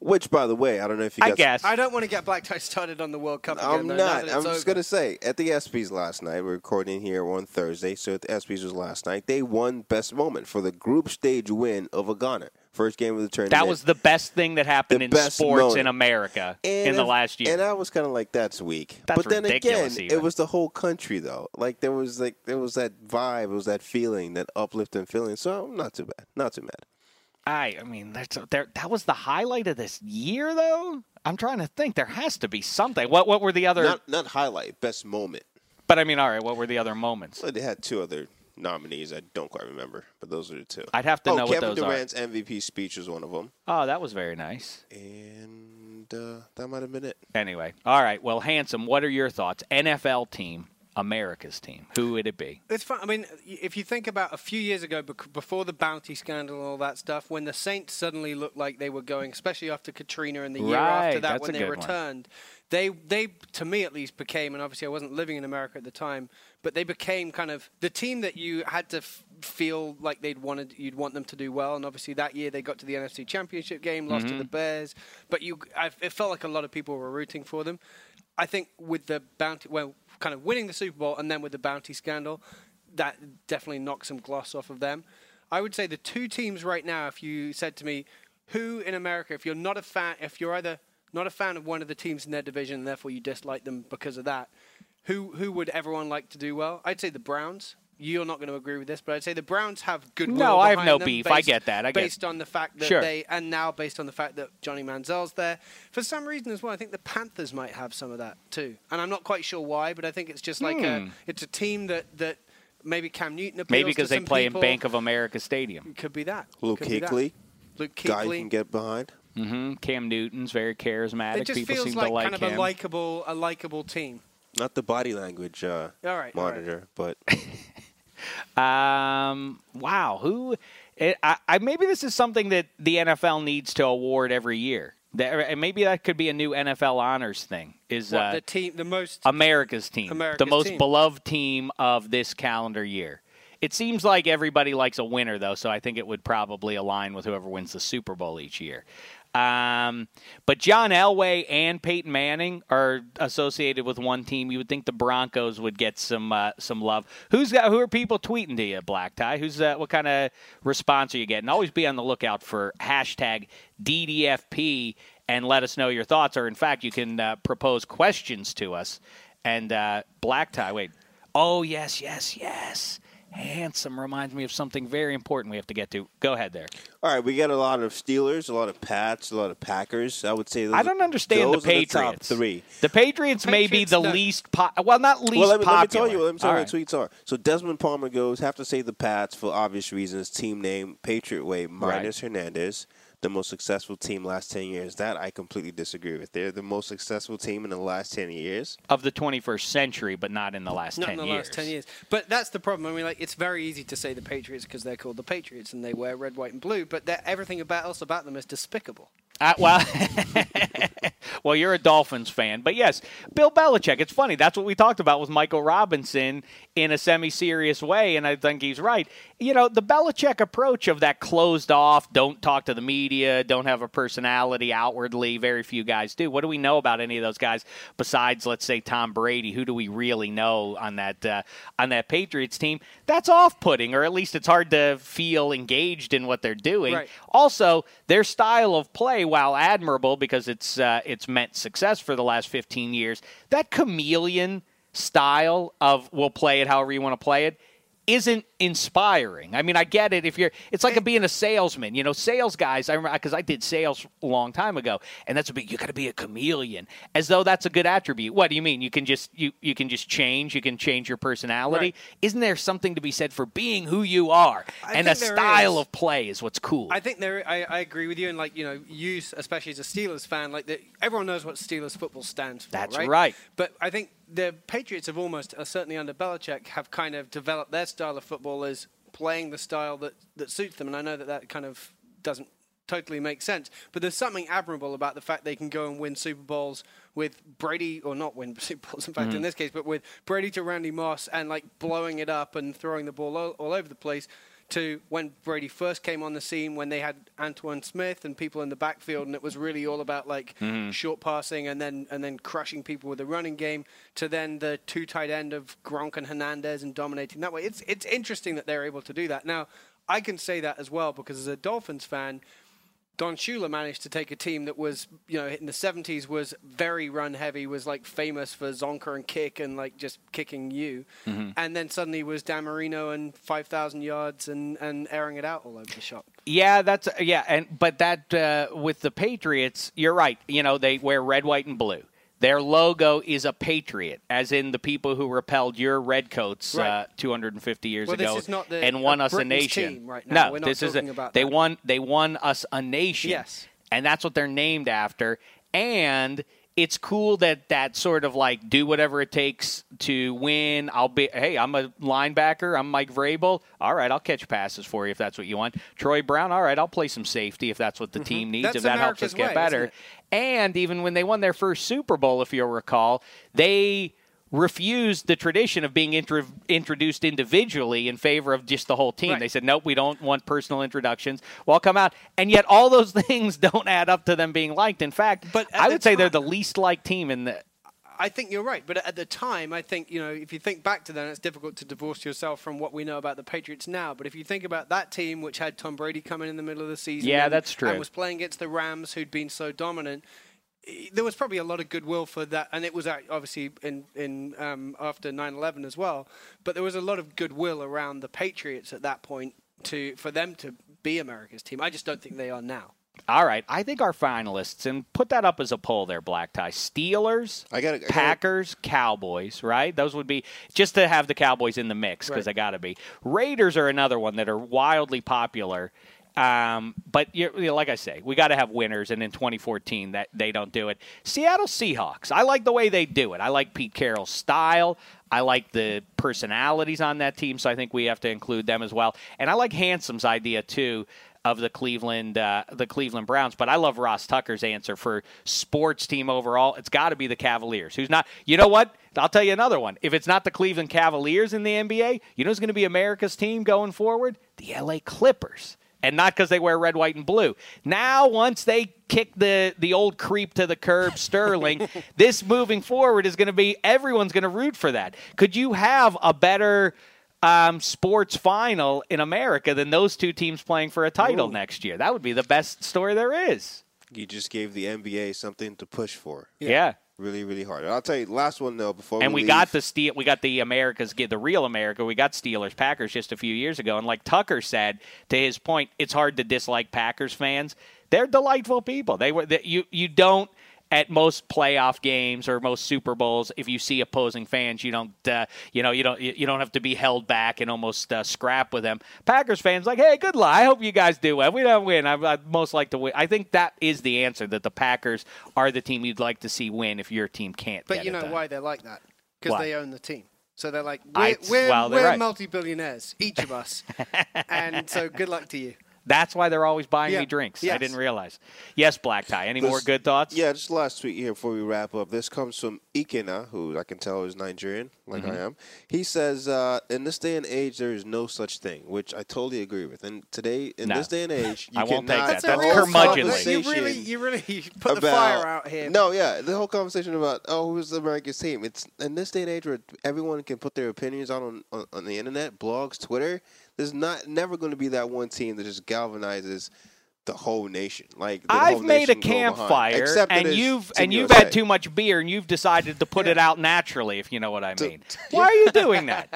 S3: Which, by the way, I don't know if you
S2: I
S3: guys.
S2: guess.
S6: I don't want to get black tie started on the World Cup again.
S3: I'm
S6: though,
S3: not. I'm just gonna say at the ESPYS last night. We're recording here on Thursday, so at the ESPYS was last night. They won best moment for the group stage win of a Ghana. First game of the tournament.
S2: That was the best thing that happened
S3: The
S2: in sports
S3: moment.
S2: in America
S3: And
S2: in the last year.
S3: And I was kind of like, that's weak.
S2: That's
S3: but then again,
S2: even.
S3: it was the whole country though. Like there was like there was that vibe, it was that feeling, that uplifting feeling. So not too bad. Not too mad.
S2: I, I mean, that's there. That was the highlight of this year, though. I'm trying to think. There has to be something. What What were the other?
S3: Not not highlight, best moment.
S2: but I mean, all right. What were the other moments?
S3: Well, they had two other nominees. I don't quite remember, but those are the two.
S2: I'd have to
S3: oh,
S2: know what
S3: Kevin
S2: those are.
S3: Durant's MVP speech was one of them,
S2: Oh, that was very nice.
S3: and uh, that might have been it.
S2: Anyway, all right. Well, handsome. What are your thoughts? NFL team America's team, who would it be?
S6: It's fun. I mean, if you think about a few years ago, before the bounty scandal and all that stuff, when the Saints suddenly looked like they were going, especially after Katrina and the year
S2: Right,
S6: after that when they
S2: good one.
S6: returned, they they to me at least became, and obviously I wasn't living in America at the time, but they became kind of the team that you had to f- feel like they'd wanted, you'd want them to do well, and obviously that year they got to the NFC Championship game, lost
S2: Mm-hmm.
S6: to the Bears, but you, I, it felt like a lot of people were rooting for them. I think with the bounty, well, kind of winning the Super Bowl and then with the bounty scandal, that definitely knocked some gloss off of them. I would say the two teams right now, if you said to me, who in America, if you're not a fan, if you're either not a fan of one of the teams in their division, and therefore you dislike them because of that, who who would everyone like to do well? I'd say the Browns. You're not going to agree with this, but I'd say the Browns have good.
S2: No, I have no beef. I get that. I get-
S6: based on the fact that
S2: Sure.
S6: they, and now based on the fact that Johnny Manziel's there, for some reason as well, I think the Panthers might have some of that too, and I'm not quite sure why, but I think it's just like a, it's a team that that maybe Cam Newton appeals
S2: Hmm. Maybe because they play
S6: people.
S2: in Bank of America Stadium.
S6: Could be that.
S3: Luke
S6: Could be that.
S3: Kuechly, guy you can get behind.
S2: hmm Cam Newton's very charismatic.
S6: It just
S2: People
S6: feels
S2: seem
S6: like
S2: to like
S6: kind of a likable, a likable team.
S3: Not the body language uh,
S6: All right, all right.
S3: monitor, but
S2: Um, wow, who? It, I, I maybe this is something that the NFL needs to award every year. That, and maybe that could be a new NFL honors thing. Is
S6: What,
S2: uh,
S6: the team, the most
S2: America's team,
S6: America's
S2: the most
S6: team.
S2: beloved team of this calendar year. It seems like everybody likes a winner, though, so I think it would probably align with whoever wins the Super Bowl each year. Um, but John Elway and Peyton Manning are associated with one team. You would think the Broncos would get some uh, some love. Who's got? Who are people tweeting to you, Black Tie? Who's uh, what kind of response are you getting? Always be on the lookout for hashtag DDFP and let us know your thoughts. Or in fact, you can uh, propose questions to us. And uh, Black Tie, wait. Oh yes, yes, yes. Handsome reminds me of something very important we have to get to. Go ahead there.
S3: all right, we got a lot of Steelers, a lot of Pats, a lot of Packers. I would say those
S2: I don't
S3: are-
S2: understand the
S3: those are top
S2: Patriots.
S3: three.
S2: The Patriots may be the
S6: no.
S2: least po- well, not least
S3: well, let me, let me tell you. Let me tell
S2: All
S3: you
S2: right.
S3: what tweets are. So Desmond Palmer goes. Have to say the Pats for obvious reasons. Team name Patriot Way minus Hernandez. The most successful team last ten years. That I completely disagree with. They're the most successful team in the last ten years.
S2: of the 21st century, but not in the last
S6: not
S2: 10
S6: in the
S2: years.
S6: last ten years. But that's the problem. I mean, like it's very easy to say the Patriots because they're called the Patriots and they wear red, white, and blue. But everything about else about them is despicable.
S2: Uh, well, well, you're a Dolphins fan, but yes, Bill Belichick. It's funny. That's what we talked about with Michael Robinson in a semi-serious way, and I think he's right. You know, the Belichick approach of that closed off, don't talk to the media, don't have a personality outwardly. Very few guys do. What do we know about any of those guys besides, let's say, Tom Brady? Who do we really know on that uh, on that Patriots team? That's off-putting, or at least it's hard to feel engaged in what they're doing.
S6: Right.
S2: Also, their style of play, while admirable because it's uh, it's meant success for the last 15 years, that chameleon style of we'll play it however you want to play it isn't inspiring. I mean, I get it if you're. It's like a being a salesman. You know, sales guys. I remember because I did sales a long time ago, and that's a big. You got to be a chameleon, as though that's a good attribute. What do you mean? You can just you you can just change. You can change your personality.
S6: Right.
S2: Isn't there something to be said for being who you are
S6: I
S2: and a style
S6: is.
S2: of play is what's cool.
S6: I think there. I, I agree with you, and like you know, you especially as a Steelers fan, like the, everyone knows what Steelers football stands for.
S2: That's
S6: right.
S2: right.
S6: But I think the Patriots have almost, uh, certainly under Belichick, have kind of developed their style of football as playing the style that that suits them, and I know that that kind of doesn't totally make sense. But there's something admirable about the fact they can go and win Super Bowls with Brady, or not win Super Bowls, in fact, in this case, but with Brady to Randy Moss and like blowing it up and throwing the ball all, all over the place. To when Brady first came on the scene, when they had Antowain Smith and people in the backfield, and it was really all about like mm-hmm. short passing and then and then crushing people with the running game. To then the two tight end of Gronk and Hernandez and dominating that way. It's it's interesting that they're able to do that. Now, I can say that as well because as a Dolphins fan, Don Shula managed to take a team that was, you know, in the 70s was very run heavy, was like famous for Csonka and Kiick and like just kicking you. And then suddenly was Dan Marino and 5,000 yards and, and airing it out all over the shop.
S2: Yeah, that's yeah, and but that uh, with the Patriots, you're right. You know they wear red, white, and blue. Their logo is a patriot, as in the people who repelled your redcoats uh, 250 years
S6: Well,
S2: ago
S6: the-
S2: and won
S6: uh,
S2: us a nation.
S6: right.
S2: No, this is a,
S6: about
S2: they
S6: that.
S2: won. They won us a nation.
S6: Yes.
S2: and that's what they're named after. And it's cool that that sort of like do whatever it takes to win. I'll be hey, I'm a linebacker. I'm Mike Vrabel. All right, I'll catch passes for you if that's what you want. Troy Brown. All right, I'll play some safety if that's what the team needs.
S6: That's
S2: if that helps us get
S6: way,
S2: better. And even when they won their first Super Bowl, if you'll recall, they refused the tradition of being intro- introduced individually in favor of just the whole team.
S6: Right.
S2: They said, nope, we don't want personal introductions. Well, come out. And yet all those things don't add up to them being liked. In fact,
S6: But
S2: I would say they're the least liked team in the.
S6: I think you're right, but at the time, I think you know if you think back to then, it's difficult to divorce yourself from what we know about the Patriots now. But if you think about that team, which had Tom Brady coming in the middle of the season,
S2: Yeah,
S6: and-
S2: that's true.
S6: and was playing against the Rams, who'd been so dominant, there was probably a lot of goodwill for that, and it was obviously in in um, after 9/11 as well. But there was a lot of goodwill around the Patriots at that point to for them to be America's team. I just don't think they are now.
S2: All right, I think our finalists, and put that up as a poll there, Black Tie. Steelers,
S3: I gotta-
S2: Packers, Cowboys, right? Those would be just to have the Cowboys in the mix because
S6: Right.
S2: they got to be. Raiders are another one that are wildly popular. Um, but you you know, like I say, we got to have winners, and in 2014, that they don't do it. Seattle Seahawks, I like the way they do it. I like Pete Carroll's style. I like the personalities on that team, so I think we have to include them as well. And I like Handsome's idea too of the Cleveland uh, the Cleveland Browns. But I love Ross Tucker's answer for sports team overall. It's got to be the Cavaliers. Who's not? You know what? I'll tell you another one. If it's not the Cleveland Cavaliers in the NBA, you know who's going to be America's team going forward? The LA Clippers. And not because they wear red, white, and blue. Now, once they kick the the old creep to the curb, Sterling, this moving forward is going to be everyone's going to root for that. Could you have a better um, sports final in America than those two teams playing for a title next year? That would be the best story there is.
S3: You just gave the NBA something to push for.
S2: Yeah.
S3: Really, really hard. I'll tell you, last one though before
S2: And we
S3: leave.
S2: got the steel. We got the Americas, the real America. We got Steelers, Packers just a few years ago, and like Tucker said, to his point, it's hard to dislike Packers fans. They're delightful people. They were that you you don't at most playoff games or most Super Bowls. If you see opposing fans, you don't uh, you know you don't you don't have to be held back and almost uh, scrap with them. Packers fans like, hey, good luck. I hope you guys do well. We don't win. I, I'd most like to win. I think that is the answer. That the Packers are the team you'd like to see win if your team can't.
S6: But you know why they're like that? Because they own the team. So they're like, we're, we're,
S2: well, they're
S6: we're
S2: right.
S6: multi-billionaires, each of us. and so good luck to you.
S2: That's why they're always buying
S6: Yeah.
S2: me drinks. I didn't realize. Yes, Black Tie. Any more good thoughts?
S3: Yeah, just last tweet here before we wrap up. This comes from Ikena, who I can tell is Nigerian, like
S2: Mm-hmm.
S3: I am. He says, uh, "In this day and age, there is no such thing," which I totally agree with. And today, in
S2: No.
S3: this day and age, you
S2: I won't take that. That's
S3: hold
S2: curmudgeonly.
S6: You really, you really put the fire out here.
S3: No, yeah, the whole conversation about oh, who's the America's team? It's in this day and age where everyone can put their opinions out on, on, on the internet, blogs, Twitter. There's not never going to be that one team that just galvanizes the whole nation. Like the
S2: I've made a campfire, and you've and you've
S3: USA.
S2: had too much beer, and you've decided to put it out naturally. If you know what I mean. Why are you doing that?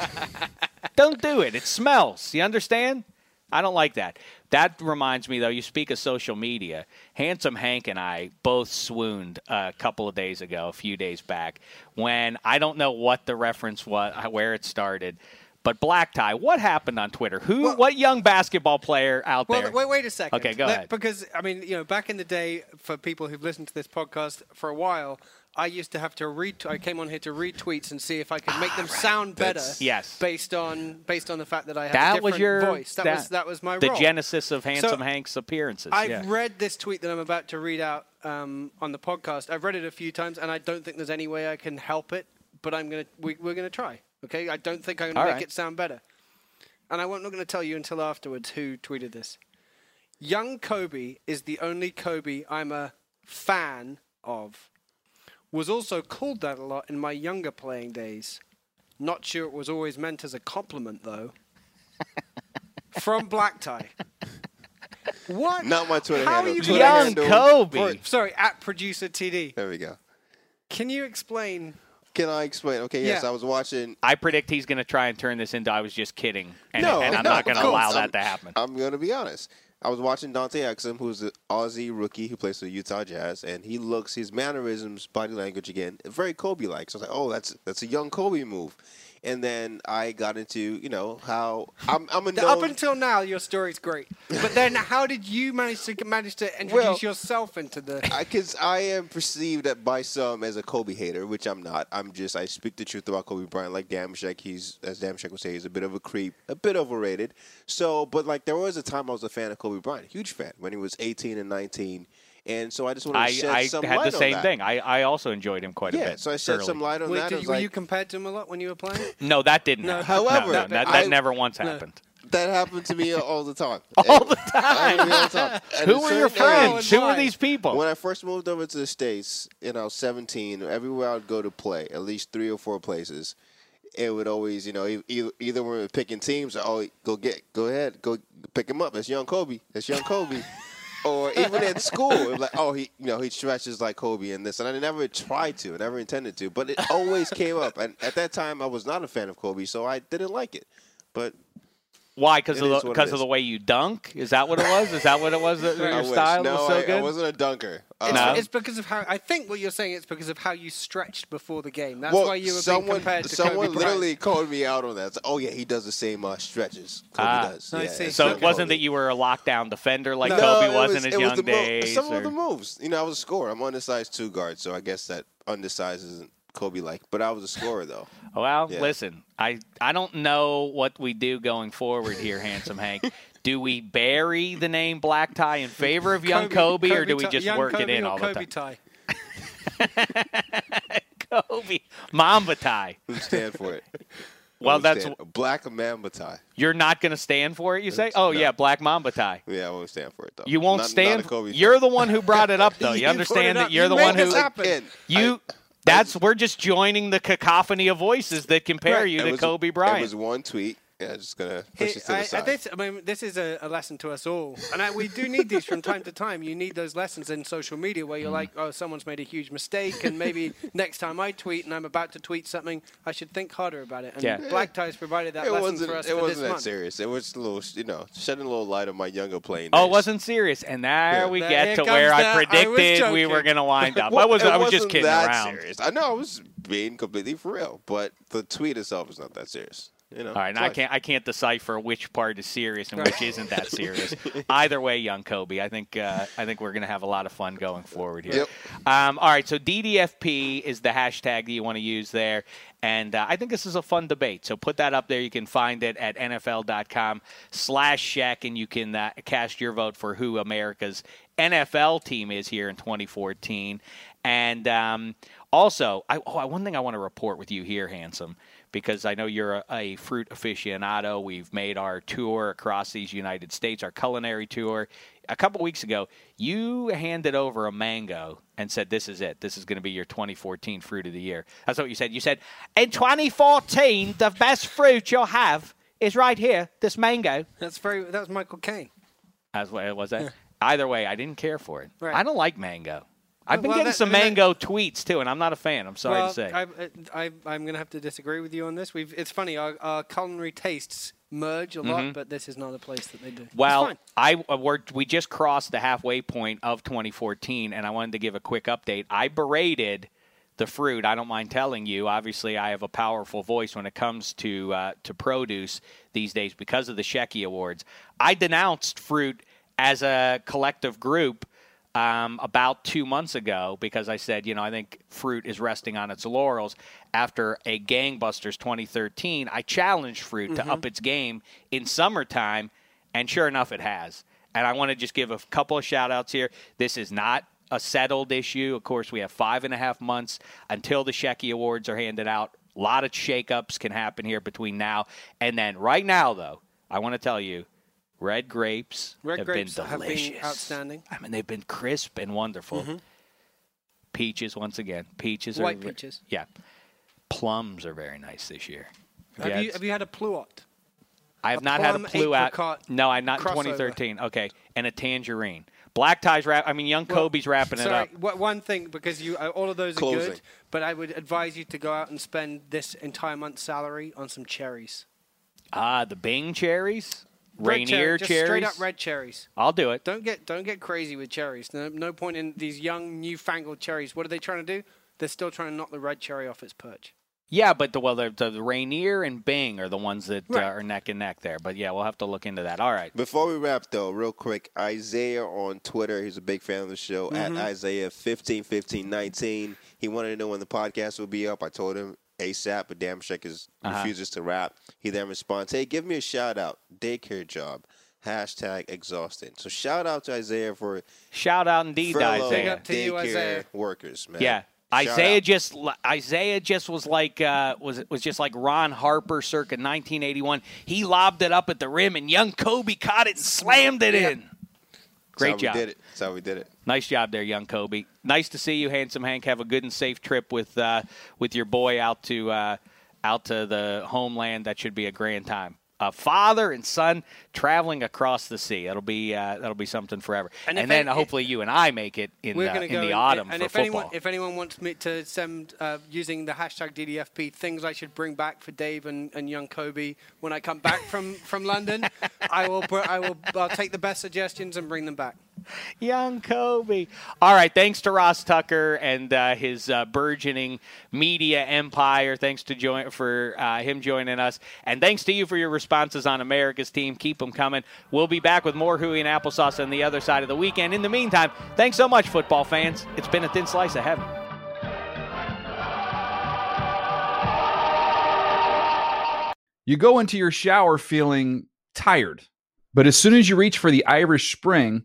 S2: don't do it. It smells. You understand? I don't like that. That reminds me, though. You speak of social media. Handsome Hank and I both swooned a couple of days ago, a few days back, when I don't know what the reference was, where it started. But black tie, what happened on Twitter? Who,
S6: Well-
S2: what young basketball player out
S6: Well,
S2: there?
S6: wait, wait a second.
S2: Okay, go
S6: Let-
S2: ahead.
S6: Because I mean, you know, back in the day, for people who've listened to this podcast for a while, I used to have to read. I came on here to read tweets and see if I could make them sound better.
S3: That's-
S2: Yes.
S6: Based on based on the fact that I had a
S2: that
S6: different
S2: was your
S6: voice. That, was that was my
S2: the
S6: role.
S2: genesis of Handsome
S6: So,
S2: Hank's appearances.
S6: I've
S2: yeah.
S6: read this tweet that I'm about to read out um, on the podcast. I've read it a few times, and I don't think there's any way I can help it. But I'm gonna we, we're gonna try. Okay, I don't think I'm gonna
S2: All
S6: make
S2: right.
S6: it sound better. And I won't, not going to tell you until afterwards who tweeted this. Young Kobe is the only Kobe I'm a fan of. Was also called that a lot in my younger playing days. Not sure it was always meant as a compliment though. From Black Tie. What?
S3: Not my Twitter
S6: How
S3: handle.
S6: are you
S3: Twitter
S2: Young
S3: handle-
S2: Kobe.
S6: Sorry, at producer TD.
S3: There we go.
S6: Can you explain?
S3: Can I explain? Okay, yes,
S6: Yeah.
S3: I was watching.
S2: I predict he's going to try and turn this into I was just kidding. And,
S3: no,
S2: and I'm
S3: no,
S2: not going to allow that
S3: I'm-
S2: to happen.
S3: I'm going to be honest. I was watching Dante Exum, who's an Aussie rookie who plays for the Utah Jazz, and he looks his mannerisms, body language again, very Kobe-like. So I was like, oh, that's that's a young Kobe move. And then I got into you know how I'm I'm a known,
S6: Up until now, your story's great. But then, how did you manage to manage to introduce
S3: Well,
S6: yourself into the?
S3: because I, am perceived by some as a Kobe hater, which I'm not. I'm just I speak the truth about Kobe Bryant. Like Dameshek, he's as Dameshek would say, he's a bit of a creep, a bit overrated. So, but like there was a time I was a fan of Kobe Bryant, huge fan when he was 18 and 19, and so I just wanted to
S2: I,
S3: shed
S2: I
S3: some
S2: had
S3: light
S2: the
S3: on
S2: same
S3: that.
S2: thing. I, I also enjoyed him quite a
S3: Yeah,
S2: bit.
S3: so I shed
S2: early.
S3: some light on
S6: Wait,
S3: that.
S6: did
S3: I
S6: you, were
S3: like,
S6: you compared to him a lot when you were playing?
S2: No, that didn't.
S6: No.
S2: happen.
S3: However,
S2: No, no, that, that
S3: I-
S2: never once happened.
S3: that happened to me all the time.
S2: All the
S3: time. all the time. At
S2: Who
S3: a
S2: were your
S3: certain age-
S2: friends? Who were these people?
S3: When I first moved over to the states, you know, 17, everywhere I'd go to play, at least three or four places, it would always, you know, e- either, either when we were picking teams, or, oh, go get, go ahead, go pick him up. That's young Kobe. That's young Kobe. or even at school, like, oh, he, you know, he stretches like Kobe and this, and I never tried to, I never intended to, but it always came up. And at that time, I was not a fan of Kobe, so I didn't like it. But
S2: Why? Because of the because of the way you dunk? Is that what it was? Is that what it was? That your style
S3: no,
S2: was so
S3: I,
S2: good.
S3: I wasn't a dunker. Uh,
S6: It's,
S2: No.
S6: it's because of how I think what you're saying. It's because of how you stretched before the game. That's
S3: well,
S6: why you were being
S3: someone,
S6: compared to
S3: someone
S6: Kobe
S3: literally
S6: Bryant.
S3: called me out on that. It's, oh yeah, he does the same uh, stretches. Kobe
S2: Ah.
S3: does.
S6: I
S3: Yeah,
S6: see.
S2: so
S3: not
S2: it wasn't
S3: Kobe.
S2: that you were a lockdown defender like
S3: No,
S2: Kobe was,
S3: was
S2: in his young
S3: the mo-
S2: days.
S3: Some
S2: or-
S3: of the moves. You know, I was a scorer. I'm undersized two guard, so I guess that undersized isn't Kobe like. But I was a scorer though.
S2: Well,
S3: Yeah.
S2: listen, I I don't know what we do going forward here, handsome Hank. Do we bury the name Black Tie in favor of young Kobe, or do we just
S6: young
S2: work
S6: Kobe
S2: it in all
S6: Kobe
S2: the time?
S6: tie?
S2: Kobe, Mamba Tie.
S3: Who stand for it?
S2: Well, that's
S3: stand- black mamba tie.
S2: you're not going to stand for it. You uh, say, oh
S3: No.
S2: yeah, Black Mamba Tie.
S3: Yeah, I won't stand for it though.
S2: You won't
S3: Not- not
S2: stand.
S3: Kobe
S2: you're
S3: fan.
S2: the one who brought it up, though. You,
S6: You
S2: understand that you're
S6: You
S2: the one
S6: this
S2: who
S6: happen.
S3: Again,
S2: you. That's we're just joining the cacophony of voices that compare
S6: Right.
S2: you
S3: it
S2: to
S3: was-
S2: Kobe Bryant.
S3: It was one tweet. Yeah, just gonna push
S6: Here-
S3: it to the
S6: I- I-
S3: side.
S6: this, I mean, this is a, a lesson to us all, and I, we do need these from time to time. You need those lessons in social media where you're
S3: Mm.
S6: like, "Oh, someone's made a huge mistake," and maybe next time I tweet and I'm about to tweet something, I should think harder about it. And
S2: Yeah.
S6: Black Ties provided that
S3: it
S6: lesson
S3: wasn't.
S6: for us
S3: it
S6: for
S3: wasn't
S6: this
S3: that
S6: month.
S3: serious. It was a little, you know, shedding a little light on my younger playing.
S2: Oh, it wasn't serious, and there
S3: Yeah.
S2: we
S6: There-
S2: get to where
S6: the-
S2: I
S6: I
S2: predicted we were going to wind up. I
S3: Well,
S2: was
S3: it
S2: I was just
S3: wasn't
S2: kidding
S3: that
S2: around.
S3: Serious. I know I was being completely for real, but the tweet itself is not that serious. You know.
S2: All right, and I can't I can't decipher which part is serious and which isn't that serious. Either way, young Kobe, I think uh, I think we're going to have a lot of fun going forward here.
S3: Yep.
S2: Um, all right, so DDFP is the hashtag that you want to use there. And uh, I think this is a fun debate. So put that up there. You can find it at NFL.com slash Shek, and you can uh, cast your vote for who America's NFL team is here in 2014. And um, also, I, oh, one thing I want to report with you here, Handsome, because I know you're a, a fruit aficionado. We've made our tour across these United States, our culinary tour. A couple weeks ago, you handed over a mango and said, This is it. This is going to be your 2014 fruit of the year. That's what you said. You said, In 2014, the best fruit you'll have is right here, this mango.
S6: That's very. That was Michael Caine.
S2: That's what it was. Eh? That. Either way, I didn't care for it.
S6: Right.
S2: I don't like mango. I've been
S6: Well,
S2: getting
S6: that-
S2: some
S6: mean, that-
S2: mango tweets too, and I'm not a fan. I'm sorry
S6: well,
S2: to say.
S6: I, I, I'm going to have to disagree with you on this. We've. It's funny. Our, our culinary tastes merge a lot, but this is not a place that they do.
S2: Mm-hmm. Well. I uh, we're, we just crossed the halfway point of 2014, and I wanted to give a quick update. I berated the fruit. I don't mind telling you. Obviously, I have a powerful voice when it comes to uh, to produce these days because of the Shecky Awards. I denounced fruit as a collective group. Um, about two months ago, because I said, you know, I think fruit is resting on its laurels after a Gangbusters 2013. I challenged fruit to up its game in summertime, and sure enough, it has. And I want to just give a couple of shout outs here. This is not a settled issue. Of course, we have five and a half months until the Shecky Awards are handed out. A lot of shakeups can happen here between now and then. Right now, though, I want to tell you, red grapes
S6: Red
S2: have
S6: grapes
S2: been
S6: have been
S2: delicious.
S6: outstanding.
S2: I mean, they've been crisp and wonderful. Peaches, once again, peaches
S6: White
S2: are
S6: peaches.
S2: Yeah, plums are very nice this year.
S6: Have
S2: Yeah,
S6: you
S2: it's-
S6: have you had a pluot?
S2: I have
S6: A
S2: not had a
S6: plum
S2: blue out.
S6: apricot
S2: No, I'm not in 2013. Okay, and a tangerine. Black ties wrap. I mean, young
S6: Well,
S2: Kobe's wrapping it up.
S6: wha- one thing because you uh, all of those are good, but I would advise you to go out and spend this entire month's salary on some cherries.
S2: Ah, the Bing cherries,
S6: Red
S2: Rainier
S6: cherry- just
S2: cherries.
S6: straight up red cherries.
S2: I'll do it.
S6: Don't get don't get crazy with cherries. No, no point in these young newfangled cherries. What are they trying to do? They're still trying to knock the red cherry off its perch.
S2: Yeah, but the well, the, the Rainier and Bing are the ones that
S6: Right.
S2: uh, are neck and neck there. But yeah, we'll have to look into that. All right.
S3: Before we wrap, though, real quick, Isaiah on Twitter, he's a big fan of the show,
S2: Mm-hmm.
S3: at Isaiah 151519. He wanted to know when the podcast would be up. I told him ASAP, but Dameshek is,
S2: Uh-huh.
S3: refuses to rap. He then responds, hey, give me a shout out. Daycare job. Hashtag exhausted. So shout out to Isaiah for
S2: Shout out indeed, to
S3: furlough
S2: Isaiah.
S6: up to you,
S3: daycare
S6: Isaiah.
S3: workers, man.
S2: Yeah.
S3: Shout
S2: Isaiah
S3: out.
S2: just Isaiah just was like uh, was was just like Ron Harper circa 1981. He lobbed it up at the rim and young Kobe caught it and slammed it in. Great job.
S3: We did it. That's how we did it.
S2: Nice job there, young Kobe. Nice to see you, handsome Hank. Have a good and safe trip with uh, with your boy out to uh, out to the homeland. That should be a grand time. A father and son traveling across the sea. That'll be uh, that'll be something forever.
S6: And
S2: And, then hopefully you and I make it in,
S6: going
S2: in the autumn
S6: and
S2: for
S6: if
S2: football.
S6: anyone if anyone wants me to send uh, using the hashtag DDFP things I should bring back for Dave and, and young Kobe when I come back from, from London, I will I will I'll take the best suggestions and bring them back.
S2: Young Kobe. All right. Thanks to Ross Tucker and uh, his uh, burgeoning media empire. Thanks to join for uh, him joining us, and thanks to you for your responses on America's team. Keep them coming. We'll be back with more Huey and applesauce on the other side of the weekend. In the meantime, thanks so much, football fans. It's been a thin slice of heaven.
S8: You go into your shower feeling tired, but as soon as you reach for the Irish Spring,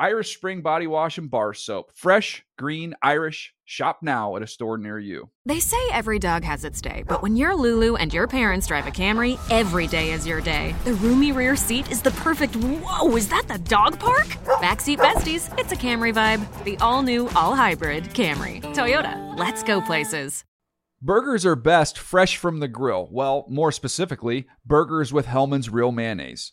S8: Irish Spring Body Wash and Bar Soap. Fresh, green, Irish. Shop now at a store near you.
S9: They say every dog has its day, but when you're Lulu and your parents drive a Camry, every day is your day. The roomy rear seat is the perfect whoa, is that the dog park? Backseat besties, it's a Camry vibe. The all new, all hybrid Camry. Toyota, let's go places.
S8: Burgers are best fresh from the grill. Well, more specifically, burgers with Hellmann's Real Mayonnaise.